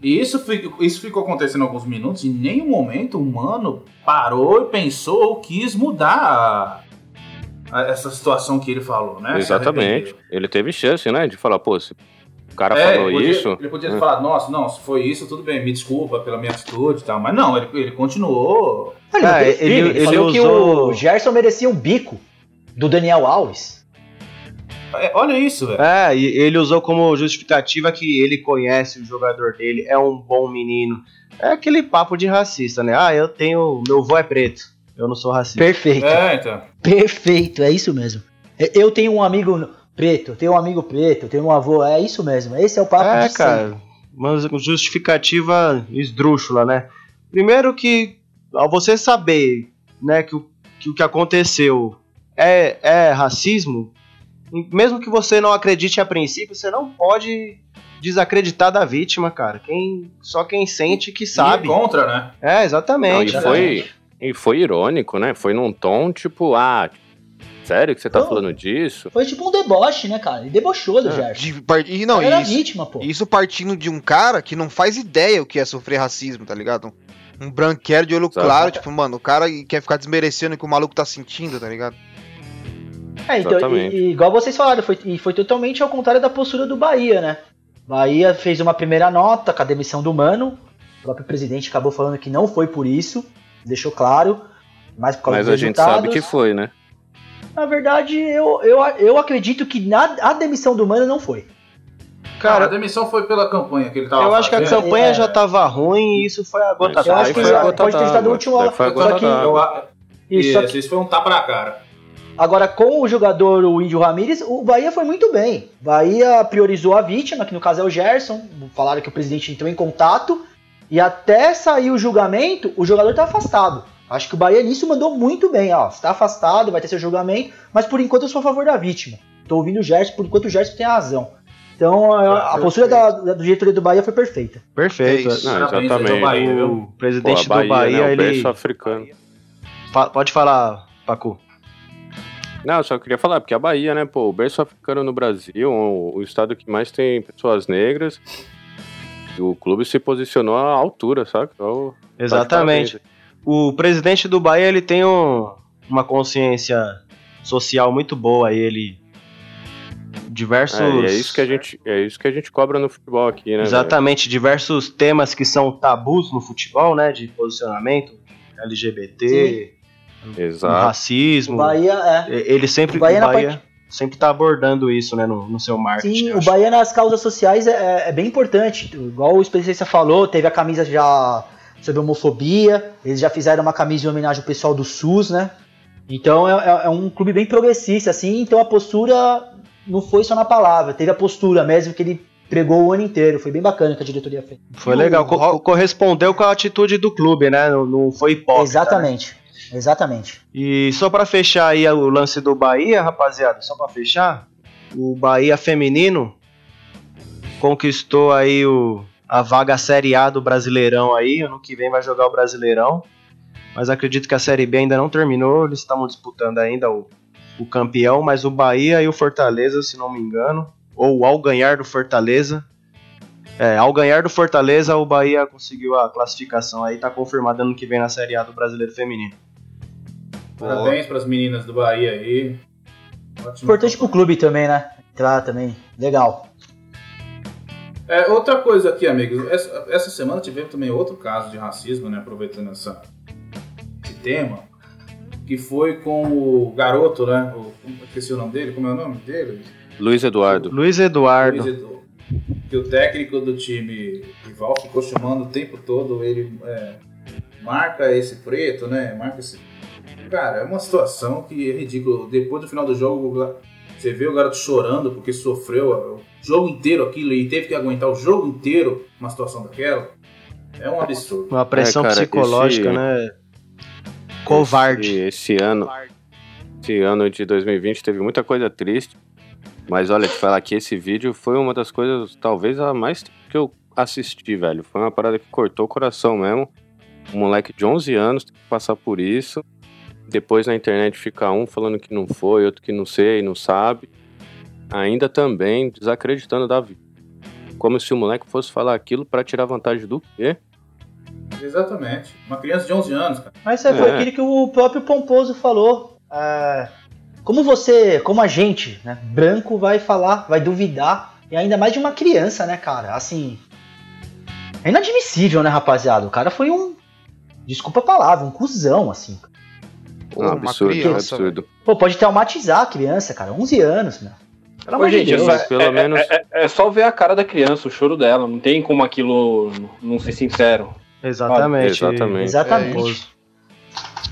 E isso, isso ficou acontecendo alguns minutos e em nenhum momento o mano parou e pensou ou quis mudar essa situação que ele falou, né? Exatamente. Ele teve chance, né? De falar, pô, se o cara É, falou ele podia, isso. Ele podia ter É. falado, nossa, não, se foi isso, tudo bem, me desculpa pela minha atitude e tal. Mas não, ele, ele continuou. Ele, Ah, ele- ele ele falou que usou- o Gerson merecia um bico do Daniel Alves. É, olha isso, velho. É, e ele usou como justificativa que ele conhece o jogador dele, é um bom menino. É aquele papo de racista, né? Ah, eu tenho. Meu avô é preto, eu não sou racista. Perfeito. É, então. Perfeito, é isso mesmo. Eu tenho um amigo preto, eu tenho um amigo preto, eu tenho um avô, é isso mesmo. Esse é o papo É, de cara, sempre. uma justificativa esdrúxula, né? Primeiro que, ao você saber, né, que o que, o que aconteceu é, é racismo, mesmo que você não acredite a princípio, você não pode desacreditar da vítima, cara. Quem, só quem sente que sabe. E contra, né? É, Não, exatamente. e, foi, e foi irônico, né? Foi num tom tipo, ah, sério que você tá Não. falando disso? Foi tipo um deboche, né, cara? Ele debochou do É, Gerson. De par- e não, era isso, vítima, pô. isso partindo de um cara que não faz ideia o que é sofrer racismo, tá ligado? Um branquelo de olho Exato. claro, tipo, mano, o cara quer ficar desmerecendo o que o maluco tá sentindo, tá ligado? É, então, Exatamente. e, e igual vocês falaram, foi, e foi totalmente ao contrário da postura do Bahia, né? Bahia fez uma primeira nota com a demissão do Mano. O próprio presidente acabou falando que não foi por isso, deixou claro. Mas por causa Mas dos a gente sabe que foi, né? Na verdade, eu, eu, eu acredito que na, a demissão do Mano não foi. Cara, a demissão foi pela campanha que ele tava eu acho que a campanha É. já tava ruim e isso foi a gota Isso Eu acho que foi a gota pode ter estado o d'água. último. Daí foi a Só que, d'água. Eu a- isso, só Isso, que isso foi um tapa na cara. Agora, com o jogador, o Índio Ramírez, o Bahia foi muito bem. Bahia priorizou a vítima, que no caso é o Gerson. Falaram que o presidente entrou em contato. E até sair o julgamento, o jogador tá afastado. Acho que o Bahia nisso mandou muito bem. Ó, está afastado, vai ter seu julgamento. Mas por enquanto eu sou a favor da vítima. Tô ouvindo o Gerson, por enquanto o Gerson tem a razão. Então a, a postura da, da, do diretoria do Bahia foi perfeita. perfeito. É. Não, exatamente. Bahia? O presidente Pô, a Bahia, do Bahia, né, o ele. berço africano. Fa- pode falar, Pacu. Não, eu só queria falar, porque a Bahia, né, pô, o berço africano no Brasil, o, o estado que mais tem pessoas negras, o clube se posicionou à altura, sabe? Então, Exatamente. O presidente do Bahia, ele tem um- uma consciência social muito boa. e Ele. Diversos. É, é isso que a gente, é isso que a gente cobra no futebol aqui, né? velho? Exatamente, diversos temas que são tabus no futebol, né? De posicionamento. LGBT, Exato. O racismo. Bahia é. Ele sempre, O Bahia o na Bahia sempre tá abordando isso, né, no, no seu marketing. Sim, o. Bahia nas causas sociais é, é bem importante. Igual o especialista falou, teve a camisa já sobre homofobia, eles já fizeram uma camisa em homenagem ao pessoal do SUS, né? Então é, é- é um clube bem progressista, assim, então a postura não foi só na palavra, teve a postura mesmo que ele pregou o ano inteiro. Foi bem bacana que a diretoria fez. Foi legal, co- co- correspondeu com a atitude do clube, né? Não, não foi hipócrita. né? Exatamente. E só pra fechar aí o lance do Bahia, rapaziada, só pra fechar, o Bahia feminino conquistou aí o, a vaga Série A do Brasileirão aí, ano que vem vai jogar o Brasileirão. Mas acredito que a Série B ainda não terminou, eles estavam disputando ainda o, o campeão, mas o Bahia e o Fortaleza, se não me engano, ou ao ganhar do Fortaleza, é, ao ganhar do Fortaleza, o Bahia conseguiu a classificação aí, tá confirmado ano que vem na Série A do Brasileiro Feminino. Parabéns pras meninas do Bahia aí. Ótimo. Importante pro clube também, né? Entrar também. Legal. É, outra coisa aqui, amigos. Essa, essa semana tivemos também outro caso de racismo, né? Aproveitando essa, esse tema. Que foi com o garoto, né? O, esqueci o nome dele. Como é o nome dele? Luiz Eduardo. Luiz Eduardo. Luiz Edu. Que o técnico do time rival ficou chamando o tempo todo ele. é, marca esse preto, né? Marca esse. Cara, é uma situação que é ridícula. Depois do final do jogo, você vê o garoto chorando porque sofreu o jogo inteiro aquilo e teve que aguentar o jogo inteiro uma situação daquela. É um absurdo. Uma pressão É, cara, psicológica, esse- né? Covarde. Esse, esse ano, esse ano de 2020 teve muita coisa triste. Mas olha, te falar que esse vídeo foi uma das coisas, talvez a mais que eu assisti, velho. Foi uma parada que cortou o coração mesmo. Um moleque de 11 anos tem que passar por isso. Depois na internet fica um falando que não foi, outro que não sei, não sabe. Ainda também desacreditando da vida. Como se o moleque fosse falar aquilo pra tirar vantagem do quê? Exatamente. Uma criança de 11 anos, cara. Mas isso aí foi É. aquilo que o próprio Pomposo falou. É, como você, como a gente, né, branco, vai falar, vai duvidar, e ainda mais de uma criança, né, cara? Assim. É inadmissível, né, rapaziada? O cara foi um. Desculpa a palavra, um cuzão, assim. Pô, um uma absurdo, um criança, absurdo. Pô, pode traumatizar a criança, cara. 11 anos, meu. Pelo Ô, amor de gente, é Deus. só, pelo é- menos- é, é- é só ver a cara da criança, o choro dela. Não tem como aquilo não ser sincero. Exatamente. Exatamente. Exatamente.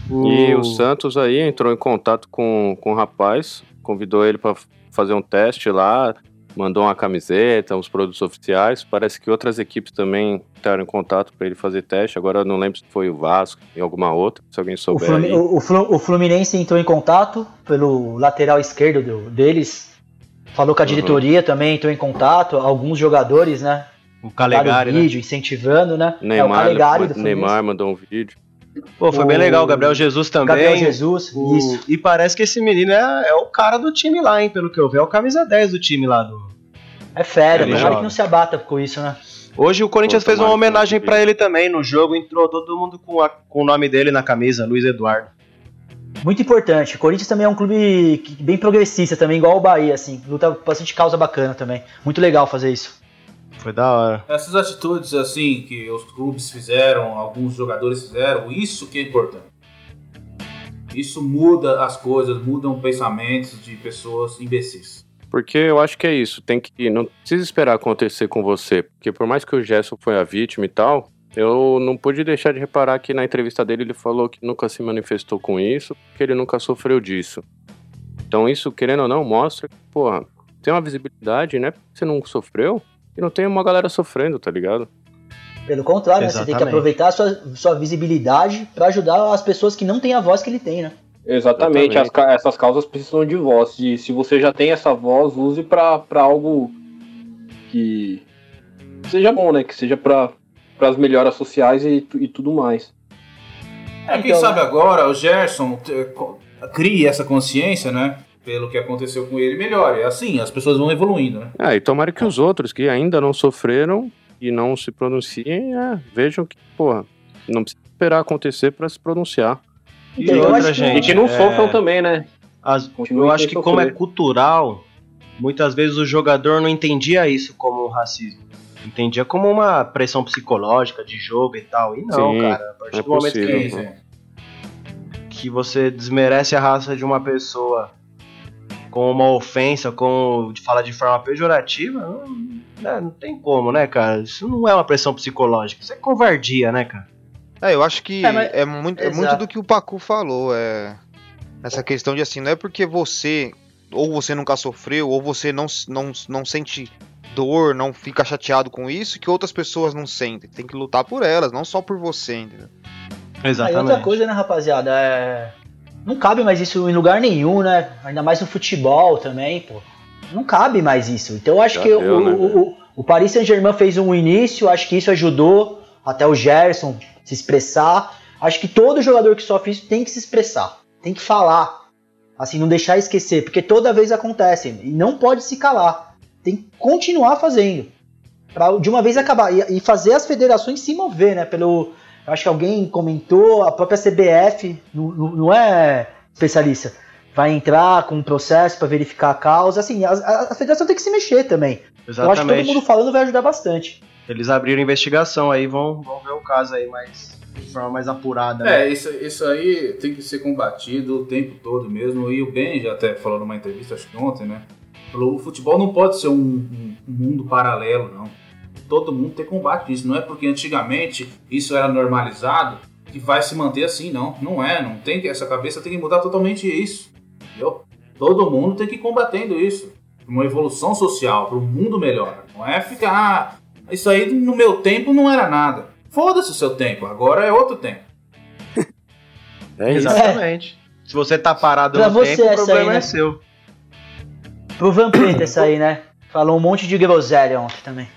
E o Santos aí entrou em contato com, com o rapaz, convidou ele para fazer um teste lá, mandou uma camiseta, uns produtos oficiais. Parece que outras equipes também entraram em contato para ele fazer teste. Agora eu não lembro se foi o Vasco e alguma outra, se alguém O, souber o- o Flu- o Fluminense entrou em contato pelo lateral esquerdo do- deles. Falou com a Uhum. diretoria também, entrou em contato. Alguns jogadores, né? O Calegari, mandaram né? vídeo, incentivando, né? é, o Neymar, Calegari do Fluminense. Neymar mandou um vídeo. Pô, foi bem O- legal. O Gabriel Jesus também. Gabriel Jesus, O- isso. E parece que esse menino é, é o cara do time lá, hein? Pelo que eu vi, é o camisa 10 do time lá. Do... É fera, tomara joga. que não se abata com isso, né? Hoje o Corinthians Pô, fez uma homenagem pra ele também no jogo. Entrou todo mundo com, a- com o nome dele na camisa, Luiz Eduardo. Muito importante. O Corinthians também é um clube bem progressista, também, igual o Bahia, assim. Luta bastante causa bacana também. Muito legal fazer isso. Foi da hora. Essas atitudes assim que os clubes fizeram, alguns jogadores fizeram, isso que é importante. Isso muda as coisas, mudam pensamentos de pessoas imbecis. Porque eu acho que é isso, tem que. Não precisa esperar acontecer com você. Porque por mais que o Gerson foi a vítima e tal, eu não pude deixar de reparar que na entrevista dele ele falou que nunca se manifestou com isso, que ele nunca sofreu disso. Então isso, querendo ou não, mostra que, porra, tem uma visibilidade, né? Porque você não sofreu e não tem uma galera sofrendo, tá ligado? Pelo contrário, né? você tem que aproveitar a sua, sua visibilidade pra ajudar as pessoas que não têm a voz que ele tem, né? Exatamente, as essas causas precisam de voz. E se você já tem essa voz, use pra pra algo que seja bom, né? Que seja para as melhoras sociais e, e tudo mais. É, quem Então, sabe agora o Gerson crie essa consciência, né? Pelo que aconteceu com ele, melhore. Assim, as pessoas vão evoluindo, né? Ah, e tomara que os outros que ainda não sofreram e não se pronunciem, é, vejam que, porra, não precisa esperar acontecer pra se pronunciar. E eu outra, que- E gente. que não é, sofram também, né? as- eu acho que como é cultural, muitas vezes o jogador não entendia isso como racismo. Entendia como uma pressão psicológica de jogo e tal. E não, Sim, cara. A partir é do momento possível. que que você desmerece a raça de uma pessoa com uma ofensa, com de falar de forma pejorativa, não, né, não tem como, né, cara? Isso não é uma pressão psicológica, isso é covardia, né, cara? É, eu acho que É, mas- é, muito, é muito do que o Pacu falou. É essa questão de assim, não é porque você ou você nunca sofreu ou você não, não, não sente dor, não fica chateado com isso, que outras pessoas não sentem. Tem que lutar por elas, não só por você, entendeu? Aí outra coisa, né, rapaziada? É... Não cabe mais isso em lugar nenhum, né? Ainda mais no futebol também, pô. Não cabe mais isso. Então eu acho Já que deu, o, né, o, o- o Paris Saint-Germain fez um início, acho que isso ajudou até o Gerson se expressar. Acho que todo jogador que sofre isso tem que se expressar, tem que falar. Assim, não deixar esquecer, porque toda vez acontece. E não pode se calar. Tem que continuar fazendo. Pra de uma vez acabar. E, e fazer as federações se mover, né? Pelo. Acho que alguém comentou, a própria CBF, não, não- é especialista, vai entrar com um processo para verificar a causa. Assim, a, a- a federação tem que se mexer também. Eu acho que todo Exatamente. mundo falando vai ajudar bastante. Eles abriram investigação aí, vão, vão ver o caso aí mais, de forma mais apurada. né? É, isso, isso aí tem que ser combatido o tempo todo mesmo. E o Ben já até falou numa entrevista, acho que ontem, né? Falou, o futebol não pode ser um, um- um mundo paralelo, não. Todo mundo tem combate isso. Não é porque antigamente isso era normalizado que vai se manter assim, não. Não é, não tem que. Essa cabeça tem que mudar totalmente isso. Entendeu? Todo mundo tem que ir combatendo isso. Uma evolução social, para um mundo melhor. Não é ficar. "Ah, isso aí no meu tempo não era nada. Foda-se o seu tempo, agora é outro tempo. *laughs* É. Exatamente. Se você tá parado Pra no você tempo, o problema aí, né? é seu. Pro Vampeta essa aí, né? Falou um monte de groselha ontem também.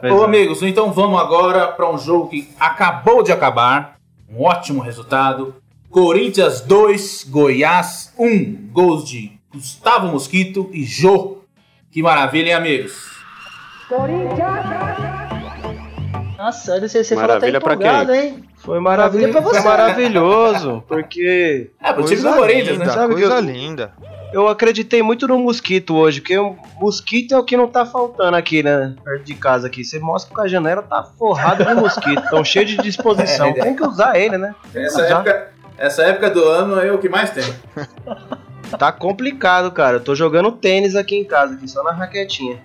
Pois Ô é. amigos, então vamos agora para um jogo que acabou de acabar. Um ótimo resultado. Corinthians 2, Goiás 1. Gols de Gustavo Mosquito e Jô. Que maravilha, hein, amigos? Nossa, você, você Maravilha pra falou até empolgado, hein? Foi maravilhoso. Maravilha pra você. Foi maravilhoso. Porque É, pro time do Coisa Corinthians, né? Sabe que coisa eu- linda. Eu acreditei muito no mosquito hoje, porque o mosquito é o que não tá faltando aqui, né? Perto de casa aqui. Você mostra que a janela tá forrada de mosquito, tão cheio de disposição. *laughs* Tem que usar ele, né? Essa época, essa época do ano é o que mais tem. Tá complicado, cara. Eu tô jogando tênis aqui em casa, aqui só na raquetinha.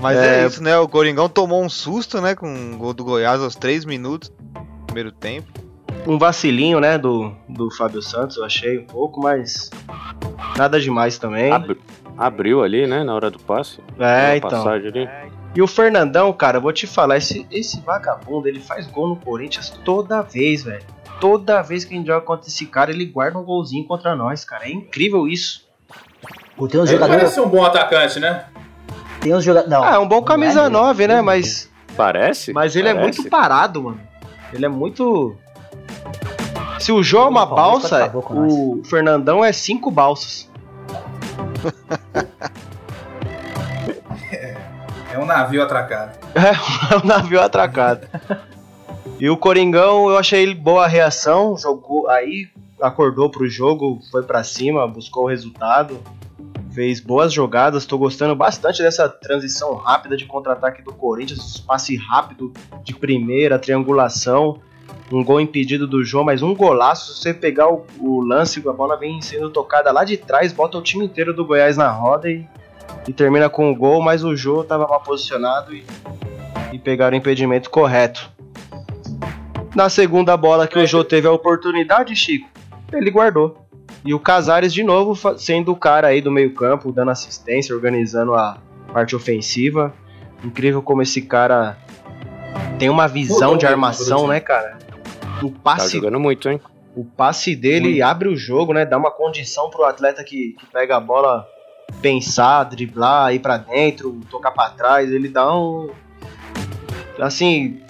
Mas é, É. isso, né? O Coringão tomou um susto, né? Com o gol do Goiás aos 3 minutos do primeiro tempo. Um vacilinho, né, do, do Fábio Santos, eu achei um pouco, mas nada demais também. Abri- abriu ali, né? Na hora do passe. É, então. Passagem ali. E o Fernandão, cara, eu vou te falar, esse, esse vagabundo, ele faz gol no Corinthians toda vez, velho. Toda vez que a gente joga contra esse cara, ele guarda um golzinho contra nós, cara. É incrível isso. Pô, tem uns Ele jogadores. parece um bom atacante, né? Tem uns jogadores. Não. Ah, é um bom não camisa é, 9, né? Mas, Parece? mas ele é Parece. muito parado, mano. Ele é muito. Se o João é uma balsa, o Fernandão é cinco balsas. *laughs* É um navio atracado. *laughs* É um navio atracado. E o Coringão, eu achei ele boa a reação, jogou aí, acordou pro jogo, foi pra cima, buscou o resultado, fez boas jogadas. Tô gostando bastante dessa transição rápida de contra-ataque do Corinthians, passe rápido de primeira, triangulação, um gol impedido do João, mas um golaço. Se você pegar o, o lance, a bola vem sendo tocada lá de trás, bota o time inteiro do Goiás na roda e, e termina com o gol, mas o Jô tava mal posicionado e e pegaram o impedimento correto. Na segunda bola que o Jô teve a oportunidade, Chico, ele guardou. E o Casares de novo sendo o cara aí do meio-campo, dando assistência, organizando a parte ofensiva. Incrível como esse cara tem uma visão de armação, né, cara? O Tá passe, jogando muito, hein? o passe dele abre o jogo, né? Dá uma condição pro atleta que, que pega a bola pensar, driblar, ir pra dentro, tocar pra trás. Ele dá um. Assim,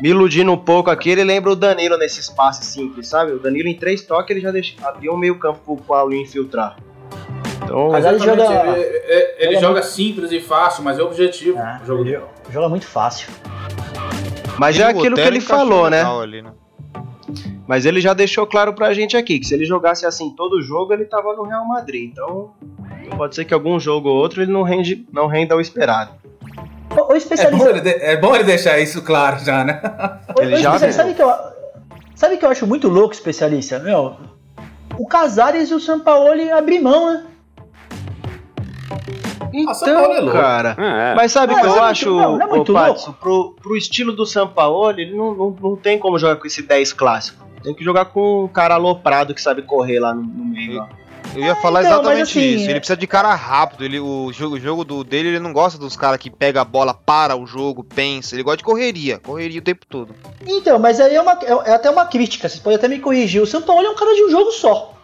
me iludindo um pouco aqui, ele lembra o Danilo nesse espaço simples, sabe? O Danilo em três toques ele já deixa, abriu um meio campo pro Paulinho infiltrar. Então, Mas ele joga- ele, é- ele joga joga simples e fácil, mas é objetivo. É, o jogo ele joga muito fácil. mas é E o aquilo que ele encaixou falou, né? ali, né? Mas ele já deixou claro pra gente aqui que se ele jogasse assim todo jogo, ele tava no Real Madrid. Então, pode ser que algum jogo ou outro ele não, rende, não renda o esperado. O, o É especialista. bom, ele de- é bom ele deixar isso claro já, né? o- ele o já sabe que eu, Sabe o que eu acho muito louco, especialista? Meu, o Casares e o Sampaoli abrir mão, né? Ah, é Então, louco. cara. É. Mas sabe o que eu é muito- acho, não, não é muito ô, Patson? Pro, pro estilo do Sampaoli, ele não, não, não tem como jogar com esse 10 clássico. Tem que jogar com um cara aloprado que sabe correr lá no, no meio. lá. Eu ia falar então, exatamente assim, isso. é- Ele precisa de cara rápido. Ele, o, jogo, o jogo do, dele, ele não gosta dos caras que pega a bola, para o jogo, pensa. Ele gosta de correria. Correria o tempo todo. Então, mas aí é, uma, é, é até uma crítica, vocês podem até me corrigir. O Sampaoli é um cara de um jogo só.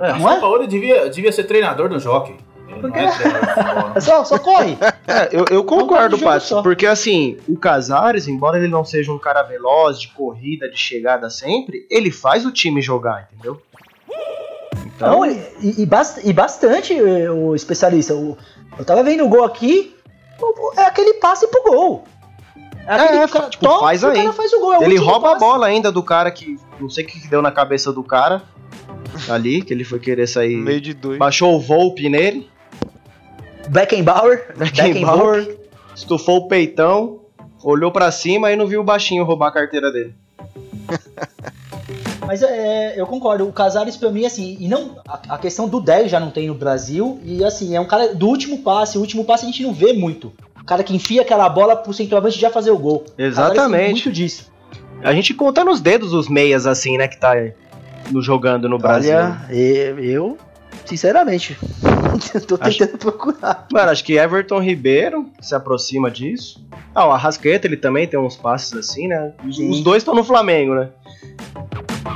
É, Não São? Paulo devia, devia ser treinador do jockey. Ele Por não quê? é *laughs* É só, só corre. É, eu, eu concordo, só. porque assim, o Casares, embora ele não seja um cara veloz, de corrida, de chegada sempre, ele faz o time jogar, entendeu? Então, Não, e, e, bast- e bastante, eh, o especialista. O- eu tava vendo o gol aqui, o- é aquele passe pro gol. É, aquele É, que o cara tipo, toca faz o aí. cara faz o gol. É ele rouba a passe. bola ainda do cara que não sei o que deu na cabeça do cara ali, que ele foi querer sair. Meio de dois. Baixou o Volpe nele, Beckenbauer. Beckenbauer, estufou o peitão, olhou pra cima e não viu o baixinho roubar a carteira dele. *laughs* Mas é, eu concordo, o Casares pra mim, assim, e não. A, a questão do 10 já não tem no Brasil, e assim, é um cara do último passe, o último passe a gente não vê muito. O cara que enfia aquela bola pro centroavante já fazer o gol. O Casares Exatamente. muito disso. A gente conta nos dedos os meias assim, né, que tá no jogando no Brasil. Olha, eu, sinceramente, *laughs* tô Acho- tentando procurar. Mano, acho que Everton Ribeiro se aproxima disso. Ah, o Arrascaeta, ele também tem uns passes assim, né? Os, Sim. os dois estão no Flamengo, né?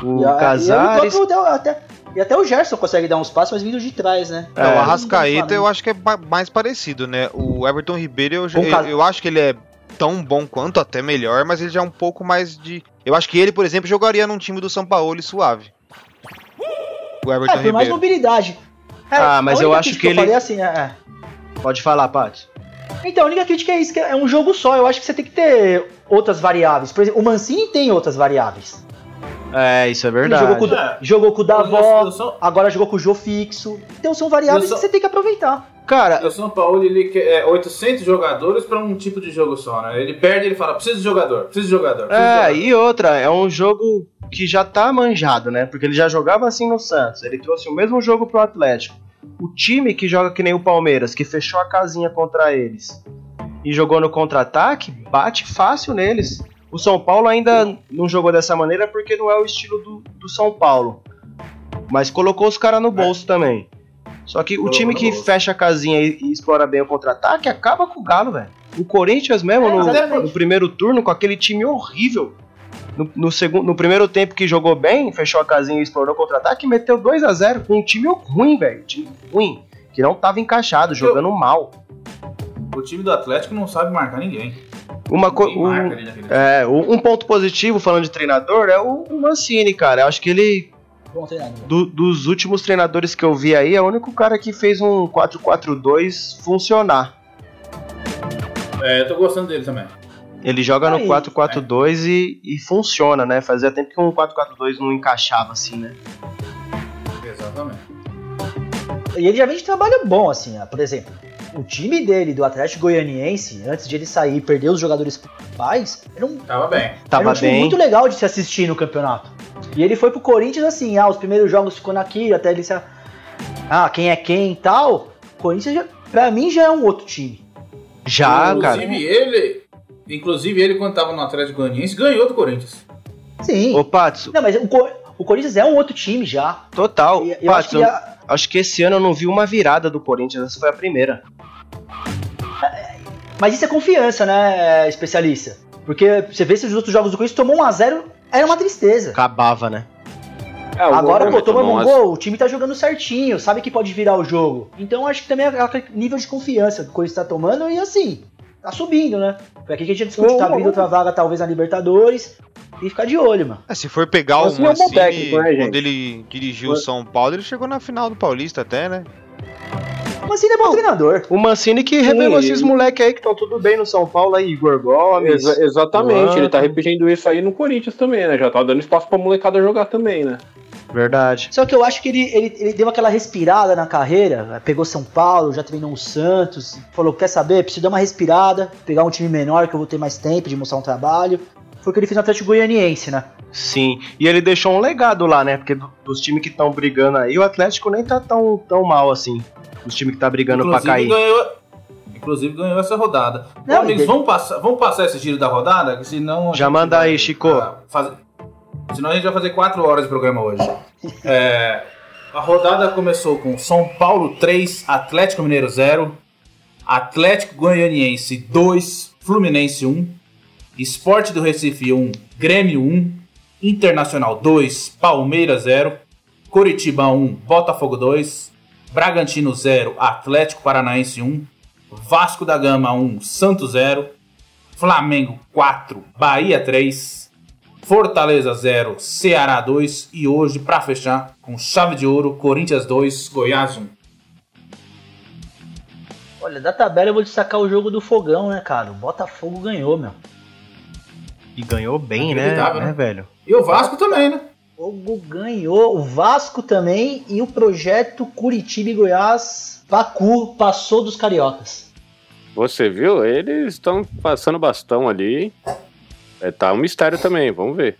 O E Casares. E, até, e até o Gerson consegue dar uns passos, mas vindo de trás, né? É, o Arrascaeta eu acho que é mais parecido, né? O Everton Ribeiro, eu, eu, eu acho que ele é tão bom quanto, até melhor, mas ele já é um pouco mais de. Eu acho que ele, por exemplo, jogaria num time do São Paulo suave. O Everton É, por mais Ribeiro. mobilidade. É, Ah, mas eu acho que eu ele- falei assim, é, é. Pode falar, Paty. Então, a única crítica é isso, que é um jogo só. Eu acho que você tem que ter outras variáveis. Por exemplo, o Mancini tem outras variáveis. É, isso é Ele verdade. jogou com, o- É. jogou com o Eu- Davó, eu sou- agora jogou com o Jô Fixo. Então são variáveis Eu sou- que você tem que aproveitar. Cara, O São Paulo ele quer é, 800 jogadores pra um tipo de jogo só, né? Ele perde ele fala: preciso de jogador, preciso de jogador. Preciso de é, jogador. e outra, é um jogo que já tá manjado, né? Porque ele já jogava assim no Santos. Ele trouxe o mesmo jogo pro Atlético. O time que joga que nem o Palmeiras, que fechou a casinha contra eles e jogou no contra-ataque, bate fácil neles. O São Paulo ainda não jogou dessa maneira porque não é o estilo do, do São Paulo. Mas colocou os caras no bolso também. Só que o time que fecha a casinha e, e explora bem o contra-ataque acaba com o Galo, velho. O Corinthians mesmo, É, no, no primeiro turno, com aquele time horrível. No, no, segundo, no primeiro tempo que jogou bem, fechou a casinha e explorou o contra-ataque, meteu 2 a 0 com um time ruim, velho. Time ruim. Que não tava encaixado, jogando mal. O time do Atlético não sabe marcar ninguém. Uma co- Ninguém um, marca ali naquele é, um um ponto positivo, falando de treinador, é o, o Mancini, cara. Eu acho que ele, Bom treinador. do- dos últimos treinadores que eu vi aí, é o único cara que fez um 4-4-2 funcionar. É, eu tô gostando dele também. Ele joga no Aí, 4-4-2 e, e funciona, né? Fazia tempo que um 4-4-2 não encaixava assim, né? Exatamente. E ele já vem de trabalho bom, assim, ó. por exemplo. O time dele, do Atlético Goianiense, antes de ele sair e perder os jogadores principais, era um, Tava bem. era Tava um time bem. muito legal de se assistir no campeonato. E ele foi pro Corinthians assim, ah, os primeiros jogos ficou naquilo, até ele se. Ah, quem é quem e tal. O Corinthians, já, pra mim, já é um outro time. Já, cara. inclusive ele, inclusive ele quando tava no Atlético Goianiense ganhou do Corinthians. Sim. Ô, Patso, Não, mas o, o Corinthians é um outro time já. total. E- eu acho Patso, que a- acho que esse ano eu não vi uma virada do Corinthians, essa foi a primeira. Mas isso é confiança, né, especialista? Porque você vê se os outros jogos do Corinthians tomou 1x0, era uma tristeza. Acabava, né? É, Agora, Wolverhampton pô, tomamos um gol, o time tá jogando certinho, sabe que pode virar o jogo. Então acho que também é aquele nível de confiança que o Corinthians tá tomando e assim, tá subindo, né? Foi aqui que a gente discute, tá vindo outra vaga talvez na Libertadores. E ficar de olho, mano. É, se for pegar o Mancini é um bom Mancini, técnico, né, quando ele dirigiu o São Paulo, ele chegou na final do Paulista até, né? Mas ele é bom treinador. O Mancini que revelou esses moleque aí que estão tudo bem no São Paulo aí, Igor Gomes. Exa- exatamente, ele tá repetindo isso aí no Corinthians também, né? Já tá dando espaço pra molecada jogar também, né? Verdade. Só que eu acho que ele, ele, ele deu aquela respirada na carreira, pegou São Paulo, já treinou o Santos, falou, quer saber, preciso dar uma respirada, pegar um time menor que eu vou ter mais tempo de mostrar um trabalho. foi o que ele fez no Atlético Goianiense, né? Sim, e ele deixou um legado lá, né? Porque do- dos times que estão brigando aí, o Atlético nem tá tão, tão mal assim. Os times que tá brigando pra cair. ganhou, inclusive ganhou essa rodada. Não, Bom, amigos, vamos passar, vamos passar esse giro da rodada, que senão. a Já manda vai- aí, Chico. ah, fazer- Senão a gente vai fazer quatro horas de programa hoje. *laughs* É, a rodada começou com São Paulo 3, Atlético Mineiro 0, Atlético Goianiense 2, Fluminense 1, Esporte do Recife 1, Grêmio 1, Internacional 2, Palmeiras 0, Coritiba 1, Botafogo 2, Bragantino 0, Atlético Paranaense 1, Vasco da Gama 1, Santos 0, Flamengo 4, Bahia 3, Fortaleza 0, Ceará 2 e hoje, pra fechar, com chave de ouro, Corinthians 2, Goiás 1. Olha, da tabela eu vou destacar o jogo do Fogão, né, cara? O Botafogo ganhou, meu. E ganhou bem, né, né? né, velho? E o Vasco também, né? O Fogo ganhou, o Vasco também e o projeto Curitiba e Goiás, Pacu passou dos cariocas. Você viu? Eles estão passando bastão ali. É, tá um mistério também, vamos ver.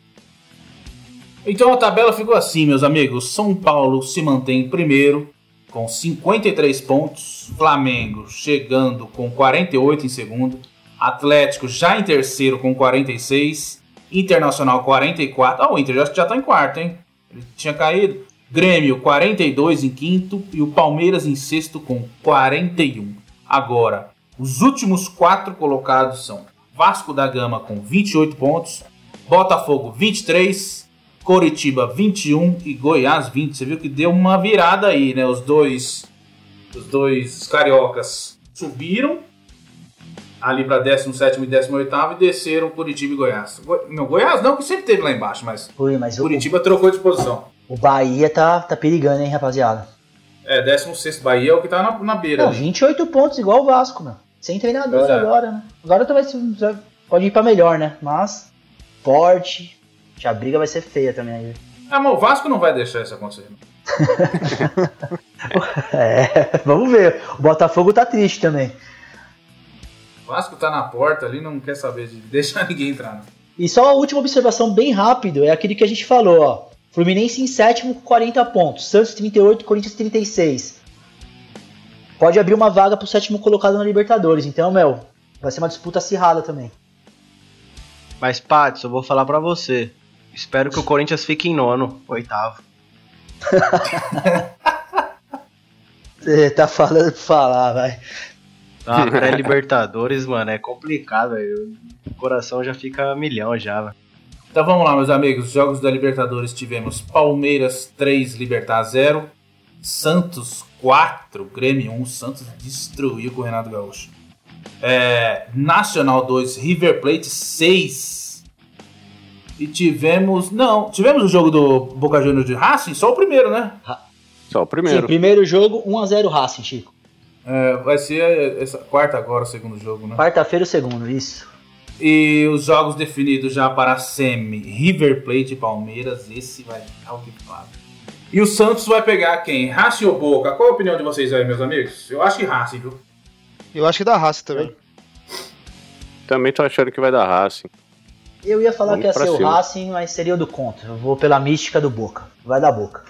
Então a tabela ficou assim, meus amigos. São Paulo se mantém em primeiro, com 53 pontos. Flamengo chegando com 48 em segundo. Atlético já em terceiro com 46. Internacional 44. Ah, o Inter já, já tá em quarto, hein? Ele tinha caído. Grêmio 42 em quinto. E o Palmeiras em sexto com 41. Agora, os últimos quatro colocados são Vasco da Gama com 28 pontos. Botafogo 23. Coritiba 21 e Goiás 20. Você viu que deu uma virada aí, né? Os dois os dois cariocas subiram ali para 17 e 18 e desceram Curitiba e Goiás. Go- Não, Goiás não, que sempre teve lá embaixo, mas Foi, mas o, Curitiba trocou de posição. o Bahia tá, tá perigando, hein, rapaziada? É, 16 Bahia é o que tá na, na beira. Não, ali. 28 pontos igual o Vasco, meu. Sem treinador é. agora, né? Agora tu vai, se- pode ir pra melhor, né? Mas, forte, a briga vai ser feia também aí. Ah, mas o Vasco não vai deixar isso acontecer. *laughs* É, vamos ver. O Botafogo tá triste também. O Vasco tá na porta ali, não quer saber de deixar *laughs* ninguém entrar. Não. E só a última observação bem rápido é aquele que a gente falou, ó. Fluminense em sétimo com 40 pontos, Santos 38, Corinthians 36. Pode abrir uma vaga pro sétimo colocado na Libertadores. Então, Mel, vai ser uma disputa acirrada também. Mas, Patson, eu vou falar pra você. Espero que o Corinthians fique em nono, oitavo. *laughs* Você tá falando pra falar, vai. Ah, *laughs* pré-Libertadores, mano, é complicado, velho. O coração já fica a milhão já, velho. Então vamos lá, meus amigos. Jogos da Libertadores tivemos Palmeiras 3, Libertar 0. Santos 4, Grêmio 1. Santos destruiu com o Renato Gaúcho. É, Nacional 2, River Plate 6. E tivemos. Não, tivemos o jogo do Boca Juniors de Racing, só o primeiro, né? Só o Sim, primeiro. primeiro jogo, 1x0 Racing, Chico. É, vai ser essa quarta agora o segundo jogo, né? Quarta-feira o segundo, isso. E os jogos definidos já para a semi, River Plate e Palmeiras, esse vai dar o que fala. E o Santos vai pegar quem? Racing ou Boca? Qual a opinião de vocês aí, meus amigos? Eu acho que Racing, viu? Eu acho que dá raça também. Também tô achando que vai dar Racing. Eu ia falar Vamos que ia ser o cima. Racing, mas seria o do contra. Eu vou pela mística do Boca. Vai dar Boca.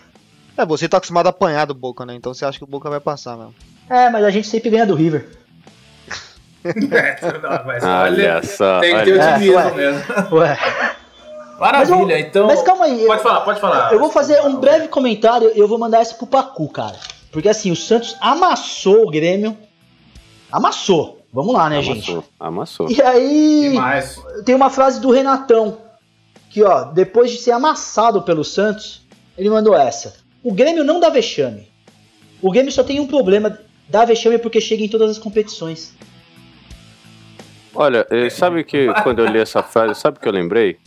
É, você tá acostumado a apanhar do Boca, né? Então você acha que o Boca vai passar mesmo. É, mas a gente sempre ganha do River. *laughs* Não, mas Olha só, Tem que ter olha. otimismo É, ué. mesmo. Ué. Maravilha, Mas, então. Mas calma aí. Pode falar, pode falar. Eu vou fazer um breve comentário, eu vou mandar essa pro Pacu, cara. Porque assim, o Santos amassou o Grêmio. Amassou. Vamos lá, né, gente? Amassou, amassou. E aí, Demais. tem uma frase do Renatão. Que, ó, depois de ser amassado pelo Santos, ele mandou essa. O Grêmio não dá vexame. O Grêmio só tem um problema. Dá vexame porque chega em todas as competições. Olha, eh, sabe que *laughs* quando eu li essa frase, sabe o que eu lembrei?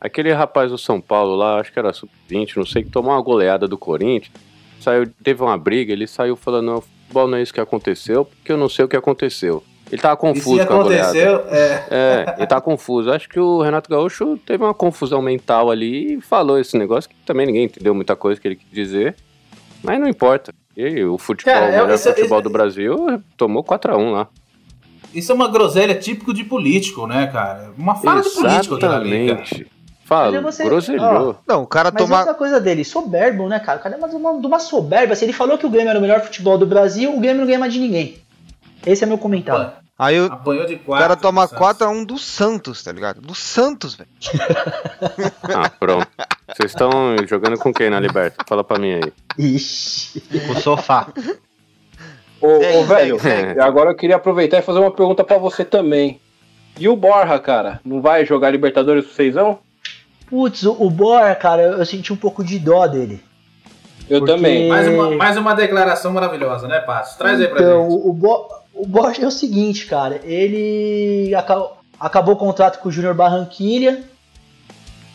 Aquele rapaz do São Paulo lá, acho que era sub-20, não sei, que tomou uma goleada do Corinthians, saiu, teve uma briga, ele saiu falando, não, futebol não é isso que aconteceu, porque eu não sei o que aconteceu. Ele tava confuso com a goleada. aconteceu, é. É, ele tá confuso. Acho que o Renato Gaúcho teve uma confusão mental ali e falou esse negócio que também ninguém entendeu muita coisa que ele quis dizer. Mas não importa. E o futebol, Cara, o é- melhor esse- futebol esse- do Brasil tomou 4x1 lá. Isso é uma groselha típico de político, né, cara? Uma fala de político aquilo ali, cara. Fala, você- groselhou. Não, o cara Mas tomar. outra coisa dele, soberbo, né, cara? O cara é mais uma, de uma soberba. Se ele falou que o Grêmio era o melhor futebol do Brasil, o Grêmio não ganha mais de ninguém. Esse é meu comentário. Aí o Apanhou de o quatro. cara toma do Santos. 4x1 do Santos, tá ligado? Do Santos, velho. *laughs* Ah, pronto. Vocês estão jogando com quem na Liberta? Fala pra mim aí. Ixi. O sofá. Ô, ô, velho, segue. agora eu queria aproveitar e fazer uma pergunta pra você também. E o Borja, cara? Não vai jogar Libertadores pro Seizão? Putz, o, Bora, cara, eu, senti um pouco de dó dele. Eu Porque- também. Mais uma, mais uma declaração maravilhosa, né, Patos? Traz aí pra então, gente. o, o, Bo, o Borja é o seguinte, cara. Ele aca- acabou o contrato com o Júnior Barranquilha.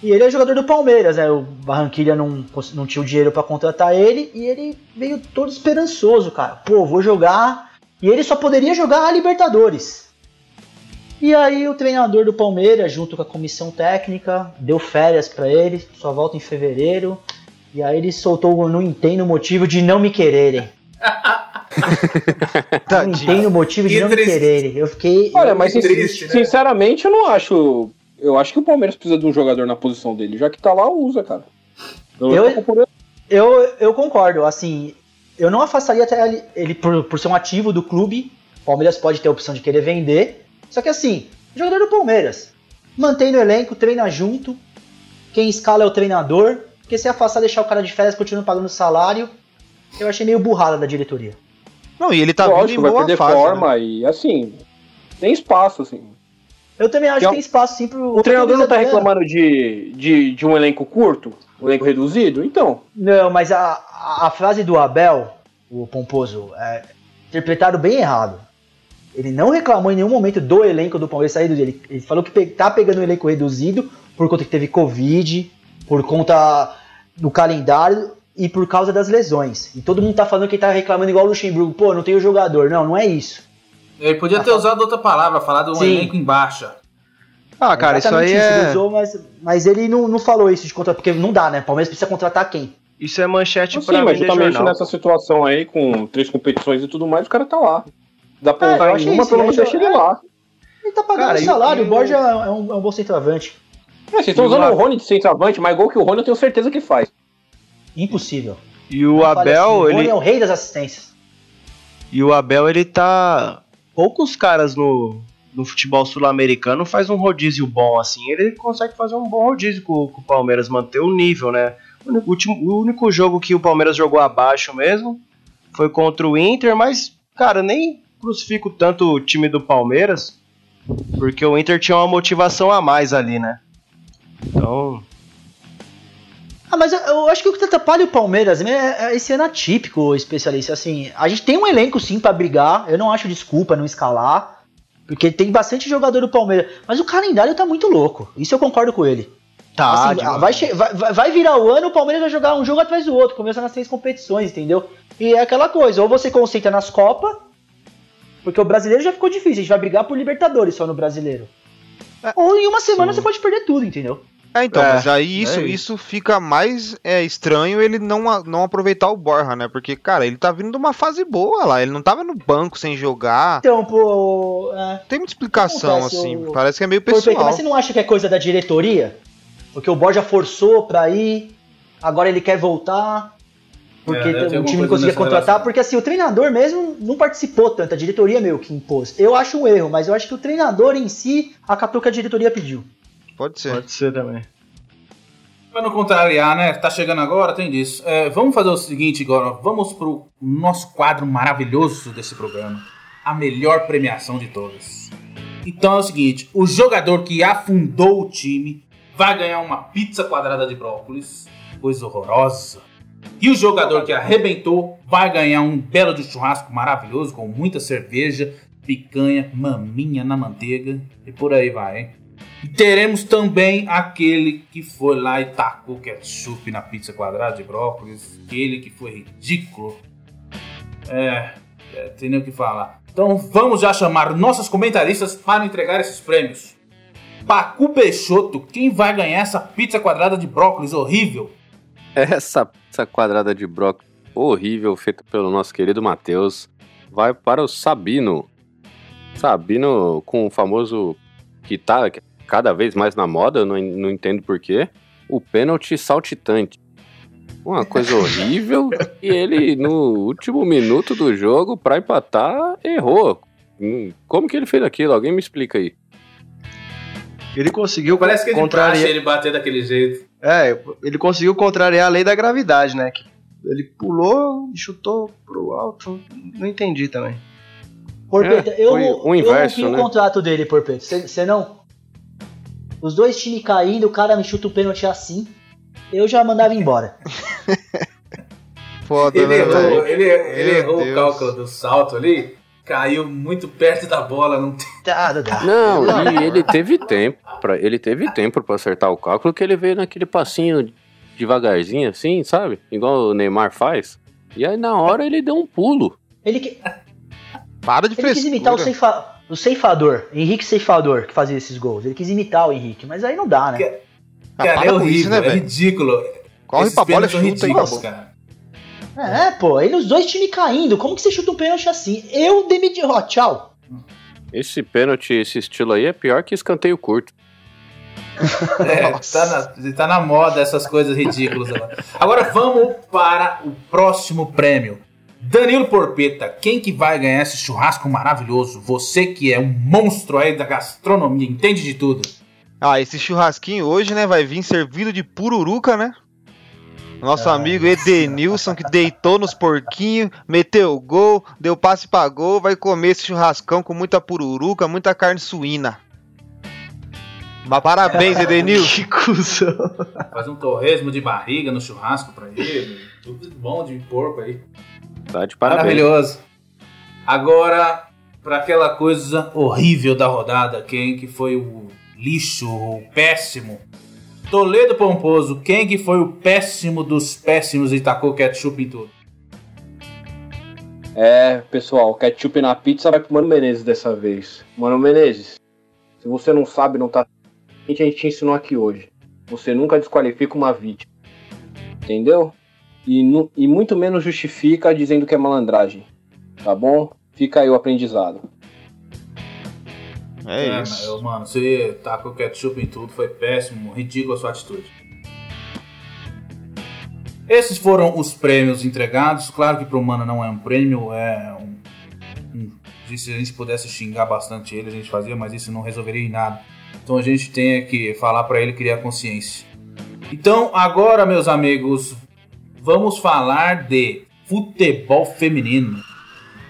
E ele é jogador do Palmeiras, né? O Barranquilha não, não tinha o dinheiro pra contratar ele. E ele veio todo esperançoso, cara. Pô, vou jogar. E ele só poderia jogar a Libertadores. E aí o treinador do Palmeiras, junto com a comissão técnica, deu férias pra ele. Só volta em fevereiro. E aí ele soltou, não entendo o motivo de não me quererem. *laughs* *laughs* Não Tadinho. entendo o motivo de Que não me triste. quererem. Eu fiquei. Olha, mas triste, né? sinceramente eu não acho. Eu acho que o Palmeiras precisa de um jogador na posição dele. Já que tá lá, usa, cara. Eu, Eu- Eu, eu concordo, assim, eu não afastaria até ele, ele por, por ser um ativo do clube. O Palmeiras pode ter a opção de querer vender. Só que assim, jogador do Palmeiras. Mantém no elenco, treina junto. Quem escala é o treinador. Porque se afastar, deixar o cara de férias, continua pagando salário. Eu achei meio burrada da diretoria. Não, e ele tá vindo Lógico, em vai boa perder fase. forma né? e assim. Tem espaço, assim. Eu também acho Que é que tem espaço sim pro. O treinador não tá Adriano. reclamando de, de, de um elenco curto? Um elenco reduzido? Então. Não, mas a, a, frase do Abel, o Pomposo, é, interpretaram bem errado. Ele não reclamou em nenhum momento do elenco do Palmeiras sair dele. Ele falou que pe- tá pegando um elenco reduzido por conta que teve Covid, por conta do calendário e por causa das lesões. E todo mundo tá falando que ele tá reclamando igual o Luxemburgo. Pô, não tem o jogador. Não, não é isso. Ele podia ter usado outra palavra, falar de um Sim. elenco em baixa. Ah, cara, isso aí Exatamente ele é. usou, mas, mas ele não, não falou isso de contratar, porque não dá, né? O Palmeiras precisa contratar quem? Isso é manchete Sim, pra mas justamente jornal. nessa situação aí, com três competições e tudo mais, o cara tá lá. Dá pra É, eu usar em uma, isso, pelo né? menos deixa ele É. lá. Ele tá pagando Cara, o- salário, e o Borja é um, é um bom centroavante. É, vocês estão usando o Rony de centroavante, mas gol que o Rony eu tenho certeza que faz. Impossível. E o Não Abel, assim, ele. é o rei das assistências. E o Abel, ele tá. Poucos caras no, no futebol sul-americano faz um rodízio bom assim. Ele consegue fazer um bom rodízio com, com o Palmeiras, manter o nível, né? O último- o único jogo que o Palmeiras jogou abaixo mesmo foi contra o Inter, mas, cara, nem crucifico tanto o time do Palmeiras, porque o Inter tinha uma motivação a mais ali, né? Então. Ah, mas eu, eu acho que o que atrapalha o Palmeiras né, é, é esse ano atípico, especialista. Assim, a gente tem um elenco sim pra brigar. Eu não acho desculpa não escalar. Porque tem bastante jogador do Palmeiras. Mas o calendário tá muito louco. Isso eu concordo com ele. Tá, Assim, demais. vai, vai- vai- virar o ano, o Palmeiras vai jogar um jogo atrás do outro, começando nas três competições, entendeu? E é aquela coisa, ou você concentra nas Copas, porque o brasileiro já ficou difícil, a gente vai brigar por Libertadores só no brasileiro. Ou em uma semana sim. você pode perder tudo, entendeu? É, então, É, mas aí isso, é isso. isso fica mais é, estranho ele não, não aproveitar o Borja, né? Porque, cara, ele tá vindo de uma fase boa lá. Ele não tava no banco sem jogar. Então, pô. É, Tem muita explicação, Acontece, assim. o- Parece que é meio pessoal. mas você não acha que é coisa da diretoria? Porque o Borja forçou pra ir, agora ele quer voltar. Porque É, o time não conseguia contratar, relação. porque assim, o treinador mesmo não participou tanto, a diretoria meio que impôs. Eu acho um erro, mas eu acho que o treinador em si acatou o que a diretoria pediu. Pode ser. Pode ser também. Pra não contrariar, né? Tá chegando agora, tem disso. É, vamos fazer o seguinte agora. Vamos pro nosso quadro maravilhoso desse programa. A melhor premiação de todas. Então é o seguinte: o jogador que afundou o time vai ganhar uma pizza quadrada de brócolis. Coisa horrorosa. E o jogador que arrebentou vai ganhar um belo de churrasco maravilhoso com muita cerveja, picanha, maminha na manteiga e por aí vai, hein? Teremos também aquele que foi lá e tacou ketchup na pizza quadrada de brócolis. Aquele que foi ridículo. É, é, tem nem o que falar. Então vamos já chamar nossos comentaristas para entregar esses prêmios. Pacu Peixoto, quem vai ganhar essa pizza quadrada de brócolis horrível? Essa pizza quadrada de brócolis horrível feita pelo nosso querido Matheus vai para o Sabino. Sabino com o famoso que tá cada vez mais na moda, eu não, não entendo porquê, o pênalti saltitante. Uma coisa *laughs* horrível. e ele, no último minuto do jogo, pra empatar, errou. Hum, Como que ele fez aquilo? Alguém me explica aí. Ele conseguiu Parece que é de praxe contrariar. ele bater daquele jeito. É, ele conseguiu contrariar a lei da gravidade, né? Que Ele pulou e chutou pro alto. Não entendi também. Porpeta, É, eu, o inverso, eu não vi né? o contrato dele, Porpeta. Você não? Os dois times caindo, o cara me chuta o pênalti assim. Eu já mandava embora. *laughs* Foda, Ele né, errou, velho? ele, ele Meu errou o Deus. cálculo do salto ali, caiu muito perto da bola. Não tem... Tá, tá, tá. Não, e ele teve tempo para ele teve tempo para acertar o cálculo que ele veio naquele passinho devagarzinho assim, sabe? Igual o Neymar faz. E aí na hora ele deu um pulo. Ele, que- Para de ele quis imitar o, frescura. ceifa, o ceifador, Henrique Ceifador, que fazia esses gols. Ele quis imitar o Henrique, mas aí não dá, né? Ah, Cara, para é horrível, isso, né, é ridículo. Corre Esses pra bola e chuta aí, cara. É, pô, aí os dois times caindo. Como que você chuta um pênalti assim? Eu demiti. Ó, tchau. Esse pênalti, esse estilo aí é pior que escanteio curto. *laughs* É, tá, na, tá na moda essas coisas ridículas agora. Agora vamos para o próximo prêmio. Danilo Porpeta, quem que vai ganhar esse churrasco maravilhoso? Você que é um monstro aí da gastronomia, entende de tudo. Ah, esse churrasquinho hoje, né, vai vir servido de pururuca, né? Nosso amigo Edenilson, que deitou nos porquinhos, meteu gol, deu passe pra gol, vai comer esse churrascão com muita pururuca, muita carne suína. Mas parabéns, Edenilson. Que cuzão. Faz um torresmo de barriga no churrasco pra ele. Tudo bom de porco aí. Tá de parabéns. Maravilhoso. Agora, para aquela coisa horrível da rodada, quem que foi o lixo, o péssimo? Toledo Pomposo, quem que foi o péssimo dos péssimos e tacou ketchup em tudo? É, pessoal, ketchup na pizza vai pro Mano Menezes dessa vez. Mano Menezes, se você não sabe, não tá. A gente te ensinou aqui hoje. Você nunca desqualifica uma vítima. Entendeu? E, nu- e muito menos justifica dizendo que é malandragem. Tá bom? Fica aí o aprendizado. É isso. eu, mano, você tacou ketchup em tudo, foi péssimo, ridícula a sua atitude. Esses foram os prêmios entregados. Claro que pro Mano não é um prêmio, é um, um- Se a gente pudesse xingar bastante ele, a gente fazia, mas isso não resolveria em nada. Então a gente tem que falar pra ele criar consciência. Então, agora, meus amigos, vamos falar de futebol feminino.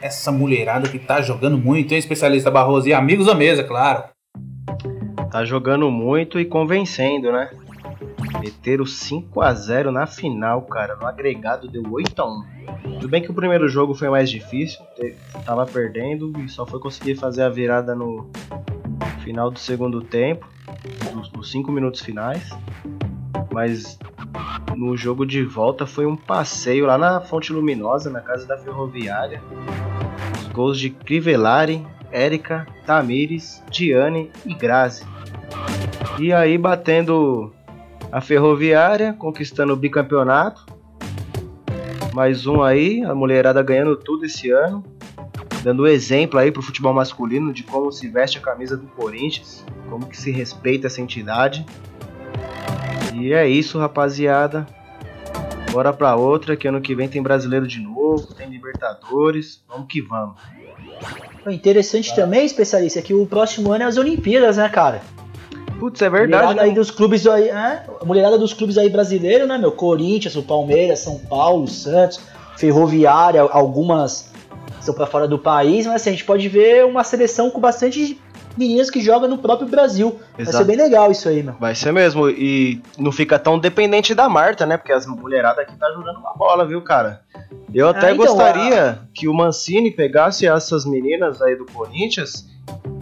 Essa mulherada que tá jogando muito, hein, especialista Barroso? E amigos da mesa, claro. Tá jogando muito e convencendo, né? Meteram 5x0 na final, cara. No agregado deu 8x1. Tudo bem que o primeiro jogo foi mais difícil. Tava perdendo e só foi conseguir fazer a virada no final do segundo tempo. Nos, nos 5 minutos finais. Mas no jogo de volta foi um passeio lá na Fonte Luminosa, na casa da Ferroviária. Os gols de Crivellari, Érica, Tamires, Diane e Grazi. E aí batendo a Ferroviária, conquistando o bicampeonato. Mais um aí, a mulherada ganhando tudo esse ano. Dando exemplo aí pro futebol masculino de como se veste a camisa do Corinthians, como que se respeita essa entidade. E é isso, rapaziada. Bora pra outra, que ano que vem tem brasileiro de novo, tem Libertadores. Vamos que vamos. O interessante também, especialista, é que o próximo ano é as Olimpíadas, né, cara? Putz, é verdade, mulherada aí né? dos clubes aí, é, a mulherada dos clubes aí brasileiros, né, meu? Corinthians, o Palmeiras, São Paulo, Santos, Ferroviária, algumas estão pra fora do país, mas assim, a gente pode ver uma seleção com bastante meninas que jogam no próprio Brasil. Vai Exato. ser bem legal isso aí, meu. Vai ser mesmo. E não fica tão dependente da Marta, né? Porque as mulheradas aqui tá jogando uma bola, viu, cara? Eu até Ah, então, gostaria que o Mancini pegasse essas meninas aí do Corinthians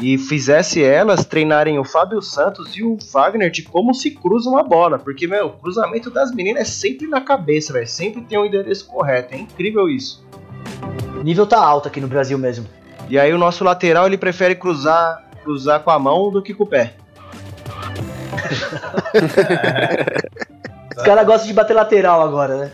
e fizesse elas treinarem o Fábio Santos e o Wagner de como se cruza uma bola. Porque, meu, o cruzamento das meninas é sempre na cabeça, velho. Sempre tem o endereço correto. É incrível isso. O nível tá alto aqui no Brasil mesmo. E aí o nosso lateral ele prefere cruzar, cruzar com a mão do que com o pé. *laughs* Os caras gostam de bater lateral agora, né?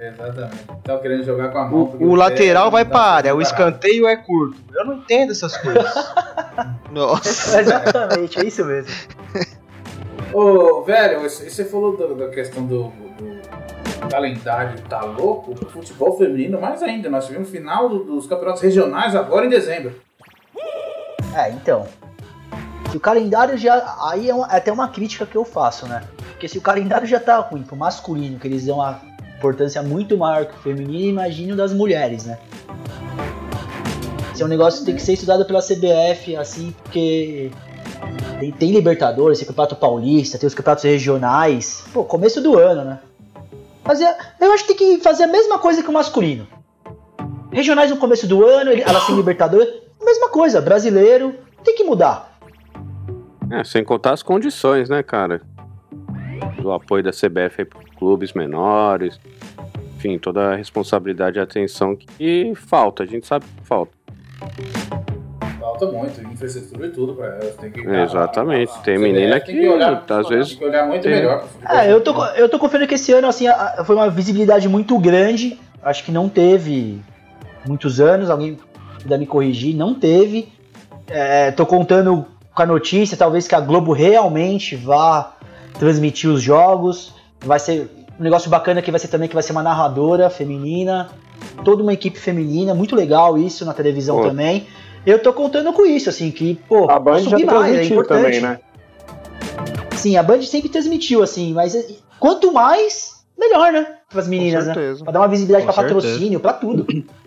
Exatamente. Estão querendo jogar com a mão. O, o lateral vai pra pra área, o escanteio é curto. Eu não entendo essas coisas. *laughs* Nossa. Exatamente, é isso mesmo. Ô, velho, você falou do- da questão do, do calendário tá louco, o futebol feminino mais ainda. Nós tivemos final do- dos campeonatos regionais agora em dezembro. É, então. Se o calendário já. Aí é, uma- é até uma crítica que eu faço, né? Porque se o calendário já tá ruim pro masculino, que eles dão uma importância muito maior que o feminino, imagine o das mulheres, né? Esse é um negócio que tem que ser estudado pela CBF, assim, porque. Tem, tem Libertadores, tem Campeonato Paulista, tem os campeonatos regionais. Pô, começo do ano, né? É- eu acho que tem que fazer a mesma coisa que o masculino. Regionais no começo do ano, elas têm Libertadores. Mesma coisa, brasileiro, tem que mudar. É, sem contar as condições, né, cara? Do apoio da CBF para clubes menores. Enfim, toda a responsabilidade e atenção que falta, a gente sabe que falta. Falta muito, infraestrutura e tudo pra elas. Tem que, Exatamente, tem menina tem que, olhar, às vezes, Tem que olhar muito tem- melhor pro futebol. É, eu tô, eu tô confiando que esse ano, assim, a- foi uma visibilidade muito grande. Acho que não teve muitos anos, alguém puder me corrigir, não teve. É, tô contando com a notícia, talvez que a Globo realmente vá transmitir os jogos. Vai ser um negócio bacana que vai ser também que vai ser uma narradora feminina, toda uma equipe feminina, muito legal isso na televisão Pô. também. Eu tô contando com isso, assim, que, pô, A Band já mais, é importante. também, né? Sim, a Band sempre transmitiu, assim, mas quanto mais, melhor, né? Para as meninas, né? Pra dar uma visibilidade Com pra certeza. patrocínio, pra tudo. *clears throat*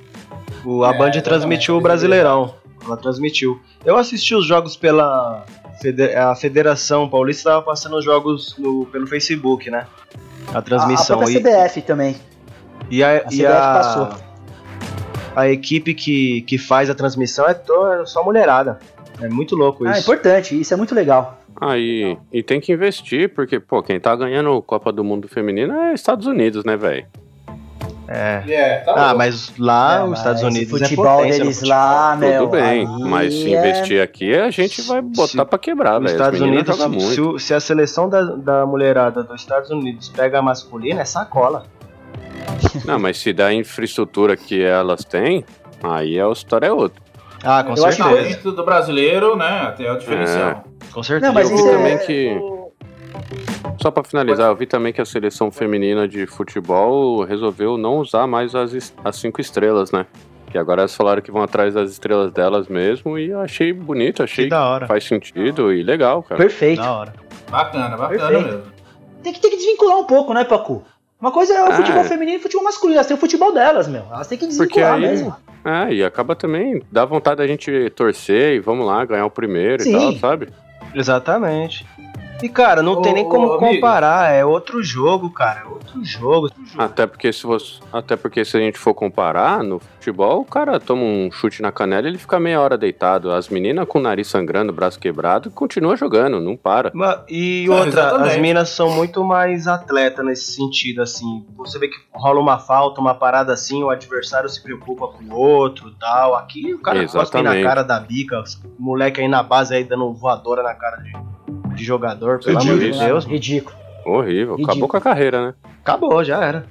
O, a É, Band transmitiu o Brasileirão. Ela transmitiu. Eu assisti os jogos pela. A Federação Paulista estava passando os jogos no- pelo Facebook, né? A A, a transmissão. própria e, CBF também. e a, a e CBF a- passou. A equipe que, que faz a transmissão é, to- é só mulherada. É muito louco Ah, é isso. importante, isso é muito legal. Aí, e tem que investir, porque, pô, quem tá ganhando Copa do Mundo Feminino é Estados Unidos, né, velho? É. É, tá Ah, louco. mas lá É, os Estados o Unidos futebol é potência no deles futebol. lá, meu. Tudo bem, aí mas se é- investir aqui, a gente vai botar Se- pra quebrar, velho. Estados Unidos, se, muito. se o- se a seleção da, da mulherada dos Estados Unidos pega a masculina, é sacola. Não, mas se dá a infraestrutura que elas têm, aí a história é outra. Ah, com Eu acho que certeza. Dentro do brasileiro, né? Tem o diferencial. Com certeza. Não, mas Eu vi é... também que- Só pra finalizar, eu vi também que a seleção feminina de futebol resolveu não usar mais as, as cinco estrelas, né? Que agora elas falaram que vão atrás das estrelas delas mesmo e eu achei bonito, achei Que da hora. faz sentido e legal, cara. Perfeito. Da hora. Bacana, bacana Perfeito. mesmo. Tem que, tem que desvincular um pouco, né, Pacu? Uma coisa é o Ah, futebol é. feminino e o futebol masculino. Elas têm o futebol delas, meu. Elas têm que desvincular aí, mesmo. é, e acaba também, dá vontade da gente torcer e vamos lá, ganhar o primeiro Sim. e tal, sabe? Exatamente. E, cara, não tem Ô, nem como ô, amigo. comparar. É outro jogo, cara. É outro jogo. outro jogo. Até porque se você, até porque se a gente for comparar no futebol, o cara toma um chute na canela e ele fica meia hora deitado. As meninas com o nariz sangrando, braço quebrado, continua jogando, não para. Ma- E Ah, outra, as minas são muito mais atletas nesse sentido, assim. Você vê que rola uma falta, uma parada assim, o adversário se preocupa com o outro tal. Aqui o cara cospe na cara da bica, os moleque aí na base aí dando voadora na cara de, de jogador, pelo amor de Ridículo. Deus. Ridículo. Horrível, Ridículo. acabou com a carreira, né? Acabou, já era.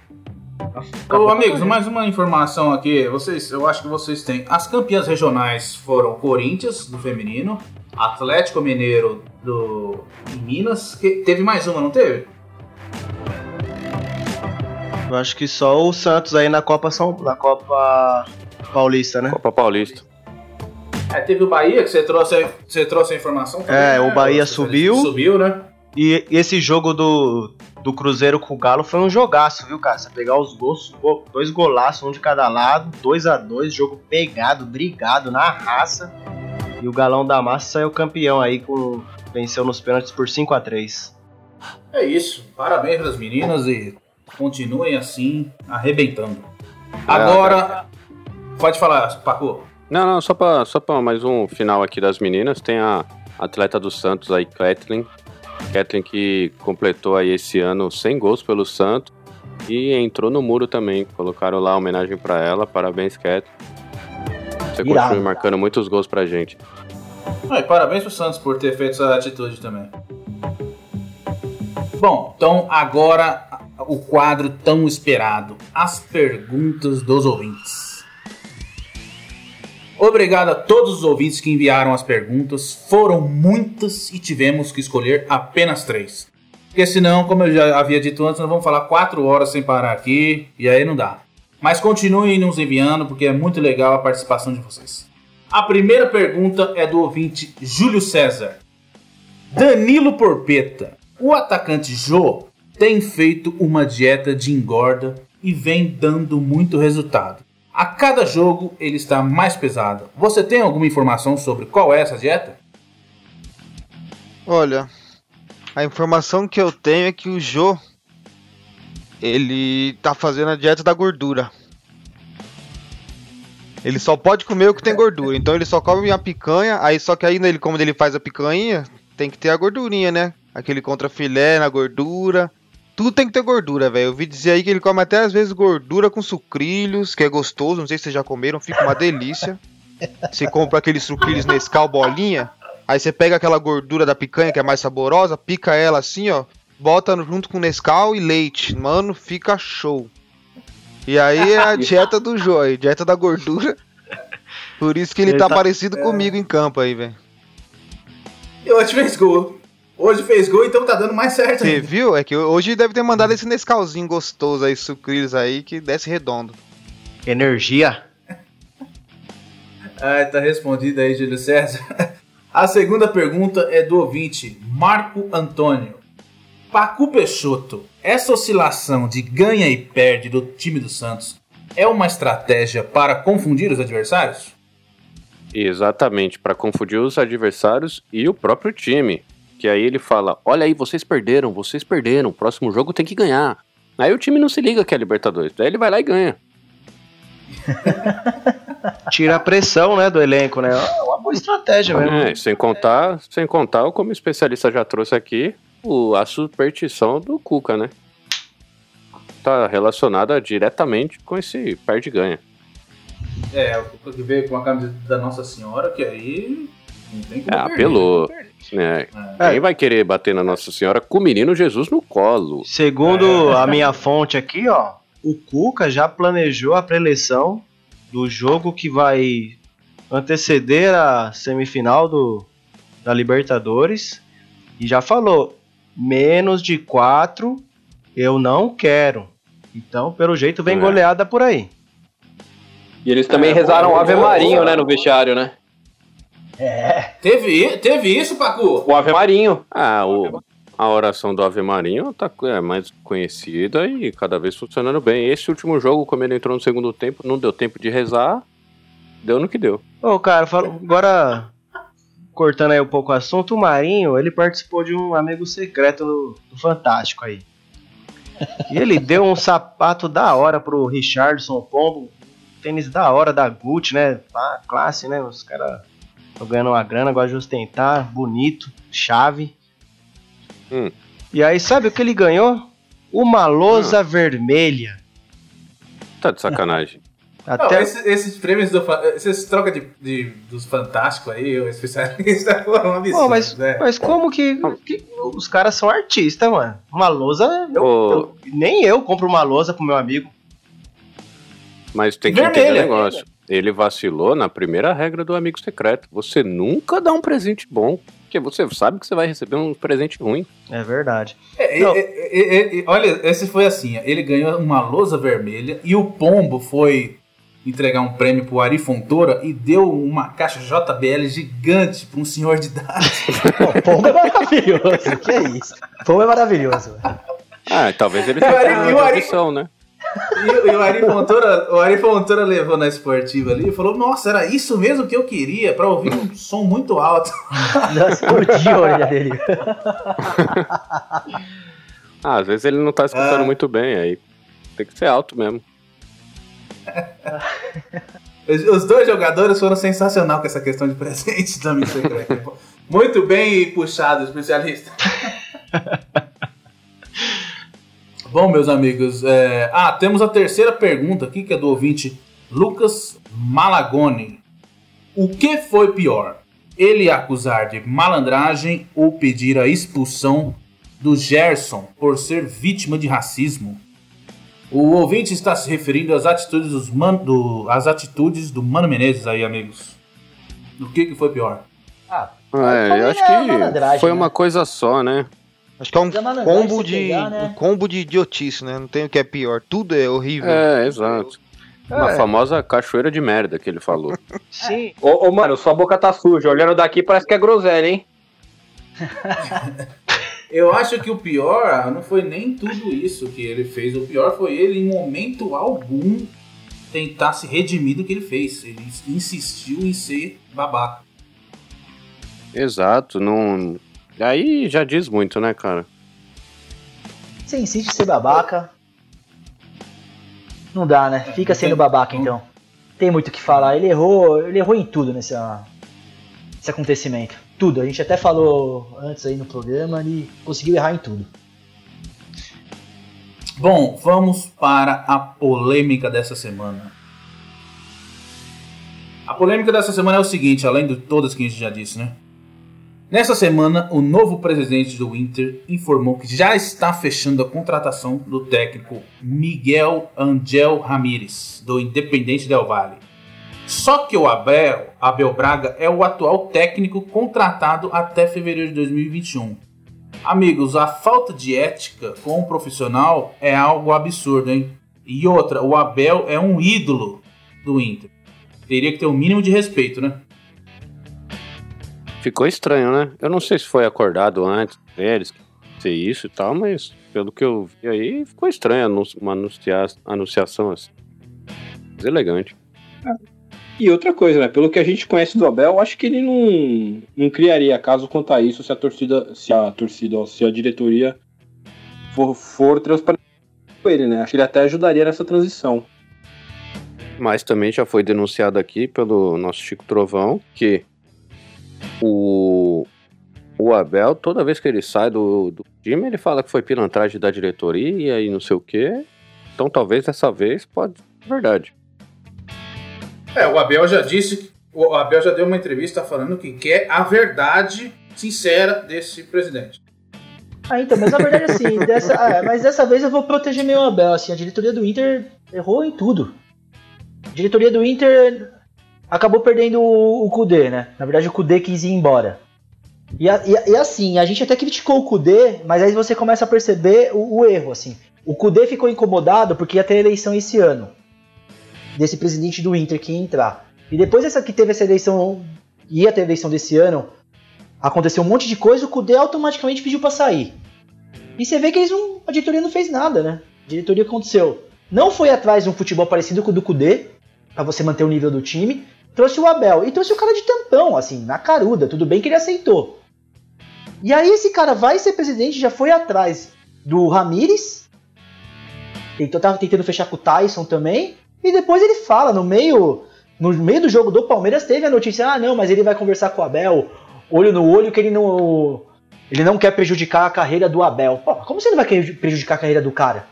Ô, amigos, mais uma informação aqui. Vocês, eu acho que vocês têm. As campeãs regionais foram Corinthians, do feminino, Atlético Mineiro, do em Minas. Que- teve mais uma, não teve? Eu acho que só o Santos aí na Copa São, na Copa Paulista, né? Copa Paulista. É, teve o Bahia, que você trouxe, a- você trouxe a informação. também, É, né? o Bahia subiu. Subiu, né? E esse jogo do, do Cruzeiro com o Galo foi um jogaço, viu, cara? Você pegar os gols, dois golaços, um de cada lado, 2 a 2 jogo pegado, brigado, na raça. E o Galão da Massa saiu campeão aí, com venceu nos pênaltis por 5 a 3 É isso. Parabéns para as meninas e continuem assim, arrebentando. Agora, pode falar, Paco. Não, não, só pra, só pra mais um final aqui das meninas, tem a atleta do Santos aí, Kathleen. Kathleen que completou aí esse ano 100 gols pelo Santos e entrou no muro também. Colocaram lá homenagem pra ela. Parabéns, Kathleen. Você Irado. continua marcando muitos gols pra gente. Ah, e parabéns pro Santos por ter feito essa atitude também. Bom, então agora o quadro tão esperado, as perguntas dos ouvintes. Obrigado a todos os ouvintes que enviaram as perguntas. Foram muitas e tivemos que escolher apenas três. Porque senão, como eu já havia dito antes, nós vamos falar quatro horas sem parar aqui e aí não dá. Mas continuem nos enviando porque é muito legal a participação de vocês. A primeira pergunta é do ouvinte Júlio César. Danilo Porpeta, o atacante Jô tem feito uma dieta de engorda e vem dando muito resultado. A cada jogo ele está mais pesado. Você tem alguma informação sobre qual é essa dieta? Olha, a informação que eu tenho é que o Jô ele tá fazendo a dieta da gordura. Ele só pode comer o que tem gordura. Então ele só come a picanha, aí só que aí ele como ele faz a picanha, tem que ter a gordurinha, né? Aquele contra filé na gordura. Tudo tem que ter gordura, velho. Eu vi dizer aí que ele come até às vezes gordura com sucrilhos, que é gostoso. Não sei se vocês já comeram, fica uma delícia. *laughs* Você compra aqueles sucrilhos Nescau bolinha, aí você pega aquela gordura da picanha que é mais saborosa, pica ela assim, ó, bota junto com Nescau e leite. Mano, fica show. E aí é a *laughs* dieta do Joy, dieta da gordura. Por isso que ele, Ele tá, tá- parecido comigo em campo aí, velho. E hoje fez gol. Hoje fez gol, então tá dando mais certo Você viu? É que hoje deve ter mandado esse Nescauzinho gostoso aí, sucrilhos aí, que desce redondo. Energia. *laughs* Ah, tá respondido aí, Júlio César. *laughs* A segunda pergunta é do ouvinte Marco Antônio. Pacu Peixoto, essa oscilação de ganha e perde do time do Santos é uma estratégia para confundir os adversários? Exatamente, para confundir os adversários e o próprio time. Que aí ele fala: Olha aí, vocês perderam, vocês perderam, próximo jogo tem que ganhar. Aí o time não se liga que é Libertadores, daí ele vai lá e ganha. *laughs* Tira a pressão, né, do elenco, né? É uma boa estratégia mesmo. É, sem contar, sem contar, como o especialista já trouxe aqui, o, a superstição do Cuca, né? Tá relacionada diretamente com esse perde-ganha. É, o Cuca que veio com a camisa da Nossa Senhora, que aí não tem como É, perder, apelou. Né? É. Quem vai querer bater na Nossa Senhora com o menino Jesus no colo? Segundo a minha fonte aqui, ó, o Cuca já planejou a preleção do jogo que vai anteceder a semifinal do, da Libertadores e já falou: menos de quatro eu não quero. Então, pelo jeito, vem É. goleada por aí. E eles também É, rezaram Ave Marinho, né, no vestiário, né? Teve, teve isso, Pacu? O Ave Marinho. Ah, o, a oração do Ave Marinho tá é mais conhecida e cada vez funcionando bem. Esse último jogo, como ele entrou no segundo tempo, não deu tempo de rezar, deu no que deu. Ô, cara, fala- agora cortando aí um pouco o assunto, o Marinho, ele participou de um amigo secreto do, Fantástico aí. E ele deu um sapato da hora pro Richardson Pombo, tênis da hora da Gucci, né? Classe, né? Os caras estão ganhando uma grana, gostam de ostentar, bonito, chave. Hum. E aí, sabe o que ele ganhou? Uma lousa vermelha. Tá de sacanagem. *laughs* Não, Até, esses, esses prêmios do fa- esses troca de, de- dos fantásticos aí, o especialista *laughs* foram absurdos, Pô, mas, né? mas como que, que os caras são artistas, mano? Uma lousa, eu- Ô. eu- nem eu compro uma lousa pro meu amigo. Mas tem que Vermelha. entender o negócio. Ele vacilou na primeira regra do amigo secreto. Você nunca dá um presente bom, porque você sabe que você vai receber um presente ruim. É verdade. É, Não. é, é, é, é, olha, esse foi assim: ele ganhou uma lousa vermelha e o Pombo foi entregar um prêmio pro Ari Fontoura e deu uma caixa JBL gigante pra um senhor de idade. *laughs* Pô, pombo é maravilhoso. que é isso? Pombo é maravilhoso. Ah, talvez ele o tenha o uma tradição, né? E, o- e o Ari Fontoura, o Ari Fontoura levou na esportiva ali e falou: Nossa, era isso mesmo que eu queria, pra ouvir um som muito alto. *laughs* Nossa, explodiu a orelha dele. *laughs* Ah, às vezes ele não tá escutando Ah. muito bem, aí tem que ser alto mesmo. *laughs* Os, os dois jogadores foram sensacional com essa questão de presente do amigo secreto. Muito bem puxado, especialista. Bom, meus amigos, é, ah, temos a terceira pergunta aqui, que é do ouvinte Lucas Malagoni. O que foi pior? Ele acusar de malandragem ou pedir a expulsão do Gerson por ser vítima de racismo. O ouvinte está se referindo às atitudes, dos man, do, às atitudes do Mano Menezes aí, amigos. O que, que foi pior? Ah, É, eu acho que foi né? uma coisa só, né? Acho que é um malandragem combo de. pegar, né? Um combo de idiotice, né? Não tem o que é pior. Tudo é horrível. É, exato. Uma É. famosa cachoeira de merda que ele falou. *laughs* Sim, Ô, ô, mano, sua boca tá suja. Olhando daqui parece que é groselha, hein? *laughs* Eu acho que o pior não foi nem tudo isso que ele fez. O pior foi ele, em momento algum, tentar se redimir do que ele fez. Ele insistiu em ser babaca. Exato, não. Aí já diz muito, né, cara? Você insiste em ser babaca. Não dá, né? Fica sendo babaca então. Tem muito o que falar. Ele errou, ele errou em tudo nesse, nesse acontecimento. Tudo. A gente até falou antes aí no programa, ele conseguiu errar em tudo. Bom, vamos para a polêmica dessa semana. A polêmica dessa semana é o seguinte, além de todas que a gente já disse, né? Nessa semana, o novo presidente do Inter informou que já está fechando a contratação do técnico Miguel Angel Ramírez, do Independente Del Valle. Só que o Abel, Abel Braga é o atual técnico contratado até fevereiro de 2021. Amigos, a falta de ética com o profissional é algo absurdo, hein? E outra, o Abel é um ídolo do Inter. Teria que ter o mínimo de respeito, né? Ficou estranho, né? Eu não sei se foi acordado antes deles ser isso e tal, mas pelo que eu vi aí, ficou estranho uma anuncia- anunciação assim. Deselegante. E outra coisa, né? Pelo que a gente conhece do Abel, eu acho que ele não, não criaria caso quanto a isso se a torcida, se a torcida, se a diretoria for, for transparente com ele, né? Acho que ele até ajudaria nessa transição. Mas também já foi denunciado aqui pelo nosso Chico Trovão que o, o Abel, toda vez que ele sai do, do time, ele fala que foi pilantragem da diretoria e não sei o quê. Então talvez dessa vez pode ser verdade. É, o Abel já disse, o Abel já deu uma entrevista falando que quer a verdade sincera desse presidente. Ah, então, mas na verdade, assim, *laughs* dessa, ah, mas dessa vez eu vou proteger meu Abel, assim, a diretoria do Inter errou em tudo. A diretoria do Inter acabou perdendo o, Kudê, né? Na verdade, o Kudê quis ir embora. E, e e assim, a gente até criticou o Kudê, mas aí você começa a perceber o, o erro, assim. O Kudê ficou incomodado porque ia ter eleição esse ano. Desse presidente do Inter que ia entrar. E depois dessa que teve essa eleição, ia ter eleição desse ano, aconteceu um monte de coisa, o Kudê automaticamente pediu pra sair. E você vê que eles não, a diretoria não fez nada, né? A diretoria aconteceu. Não foi atrás de um futebol parecido com o do Kudê, pra você manter o nível do time. Trouxe o Abel e trouxe o cara de tampão, assim, na caruda. Tudo bem que ele aceitou. E aí esse cara vai ser presidente, já foi atrás do Ramires. Tentou, tava tentando fechar com o Tyson também. E depois ele fala, no meio, no meio do jogo do Palmeiras, teve a notícia: ah, não, mas ele vai conversar com o Abel, olho no olho, que ele não. Ele não quer prejudicar a carreira do Abel. Pô, como você não vai prejudicar a carreira do cara?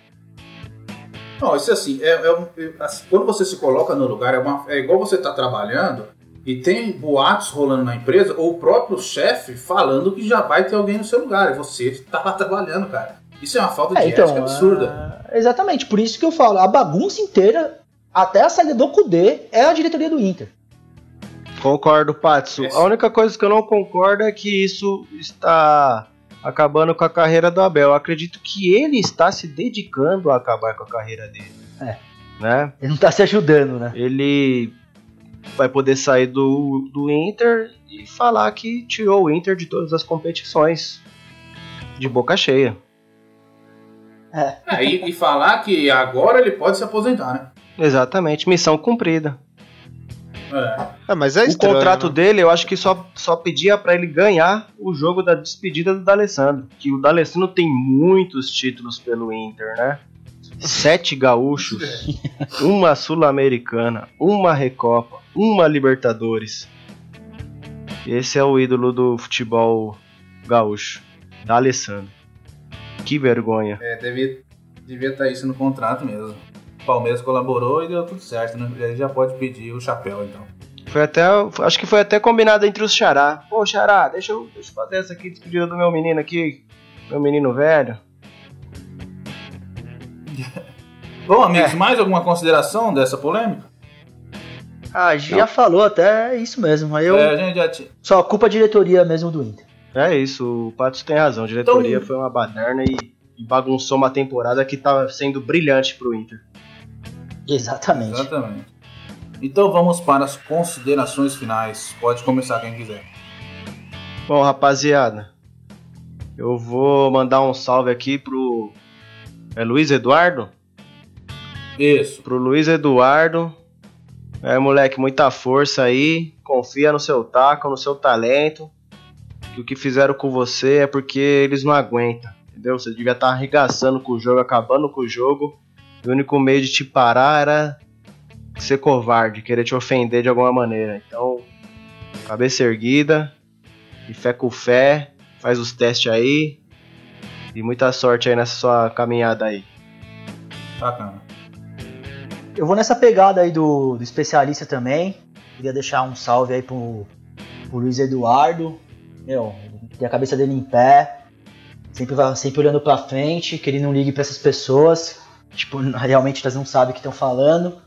Não, isso assim, é, é um- é- assim, quando você se coloca no lugar, é, uma- é igual você tá trabalhando e tem boatos rolando na empresa, ou o próprio chefe falando que já vai ter alguém no seu lugar, e você *laughs* tá lá trabalhando, cara. Isso é uma falta de É, então, ética absurda. ah, exatamente, por isso que eu falo, a bagunça inteira, até a saída do Kudê, é a diretoria do Inter. Concordo, Patsu. Esse- A única coisa que eu não concordo é que isso está acabando com a carreira do Abel. Eu acredito que ele está se dedicando a acabar com a carreira dele. É. Né? Ele não tá se ajudando, né? Ele vai poder sair do, do Inter e falar que tirou o Inter de todas as competições. De boca cheia. É, e, e falar que agora ele pode se aposentar, né? Exatamente, missão cumprida. É. É, mas é o estranho. contrato né? dele, eu acho que só, só pedia pra ele ganhar o jogo da despedida do D'Alessandro. Que o D'Alessandro tem muitos títulos pelo Inter, né? Sete gaúchos, *laughs* uma sul-americana, uma recopa, uma Libertadores. Esse é o ídolo do futebol gaúcho, D'Alessandro. Que vergonha. É, devia, devia estar isso no contrato mesmo. O Palmeiras colaborou e deu tudo certo, né? Ele já pode pedir o chapéu, então. Foi até, acho que foi até combinado entre os Xará. Pô, Xará, deixa eu, deixa eu fazer essa aqui, despedida do meu menino aqui. Meu menino velho. *laughs* Bom, amigos, mais alguma consideração dessa polêmica? Ah, já falou até é isso mesmo. Aí eu É, a gente já tinha. só culpa a diretoria mesmo do Inter. É isso, o Patos tem razão. A diretoria Então- foi uma baderna e, e bagunçou uma temporada que tava sendo brilhante pro Inter. Exatamente. Exatamente. Então vamos para as considerações finais. Pode começar quem quiser. Bom, rapaziada, eu vou mandar um salve aqui pro é Luiz Eduardo, Isso. pro Luiz Eduardo. É, moleque, muita força aí. Confia no seu taco, no seu talento. Que o que fizeram com você é porque eles não aguentam, entendeu? Você devia estar arregaçando com o jogo, acabando com o jogo. E o único meio de te parar era ser covarde, querer te ofender de alguma maneira. Então, cabeça erguida, e fé com fé, faz os testes aí. E muita sorte aí nessa sua caminhada aí. Bacana. Eu vou nessa pegada aí do, do especialista também. Queria deixar um salve aí pro, pro Luiz Eduardo. Meu, tem a cabeça dele em pé. Sempre, vai, sempre olhando pra frente, que ele não ligue pra essas pessoas. Tipo, realmente elas não sabem o que estão falando.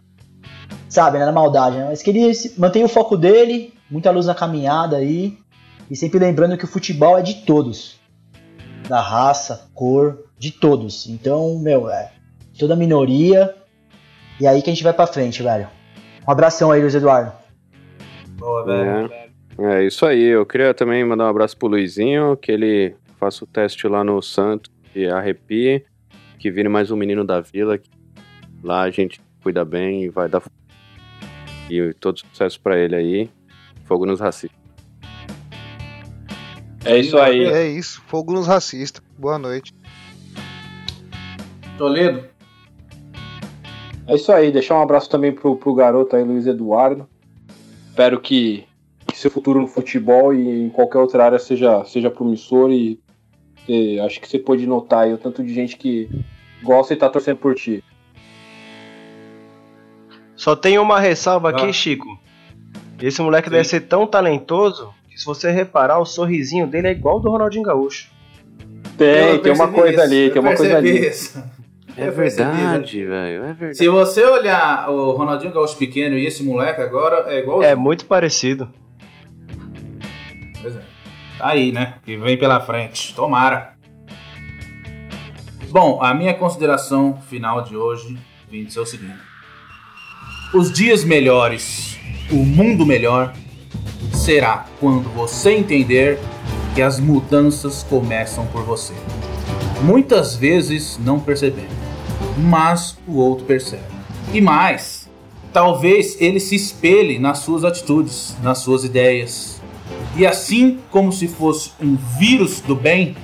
Sabe, não é na maldade, né? Mas que ele mantenha o foco dele, muita luz na caminhada aí. E sempre lembrando que o futebol é de todos. Da raça, cor, de todos. Então, meu, é toda minoria. E aí que a gente vai pra frente, velho. Um abração aí, Luiz Eduardo. Boa, velho. É isso aí. Eu queria também mandar um abraço pro Luizinho, que ele faça o teste lá no Santos e arrepie, que vire mais um menino da vila. que lá a gente cuida bem e vai dar. E todo sucesso pra ele aí. Fogo nos racistas. É isso aí. É isso, fogo nos racistas. Boa noite. Toledo. É isso aí, deixar um abraço também pro, pro garoto aí, Luiz Eduardo. Espero que, que seu futuro no futebol e em qualquer outra área seja, seja promissor e eh, acho que você pode notar aí o tanto de gente que gosta e tá torcendo por ti. Só tem uma ressalva Ah. aqui, Chico. Esse moleque deve ser tão talentoso que se você reparar, o sorrisinho dele é igual ao do Ronaldinho Gaúcho. Tem, tem uma coisa isso, ali, tem uma coisa ali. isso. É percebi, verdade, velho. É verdade. Se você olhar o Ronaldinho Gaúcho pequeno e esse moleque agora, é igual. É muito parecido. É. Aí, né? Que vem pela frente. Tomara. Bom, a minha consideração final de hoje vem dizer o seguinte: Os dias melhores, o mundo melhor, será quando você entender que as mudanças começam por você. Muitas vezes não percebemos, mas o outro percebe. E mais, talvez ele se espelhe nas suas atitudes, nas suas ideias, e assim como se fosse um vírus do bem,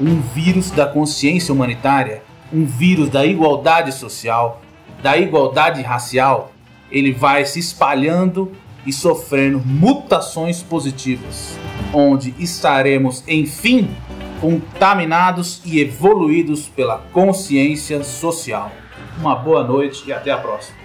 um vírus da consciência humanitária, um vírus da igualdade social, da igualdade racial, ele vai se espalhando e sofrendo mutações positivas, onde estaremos, enfim, contaminados e evoluídos pela consciência social. Uma boa noite e até a próxima.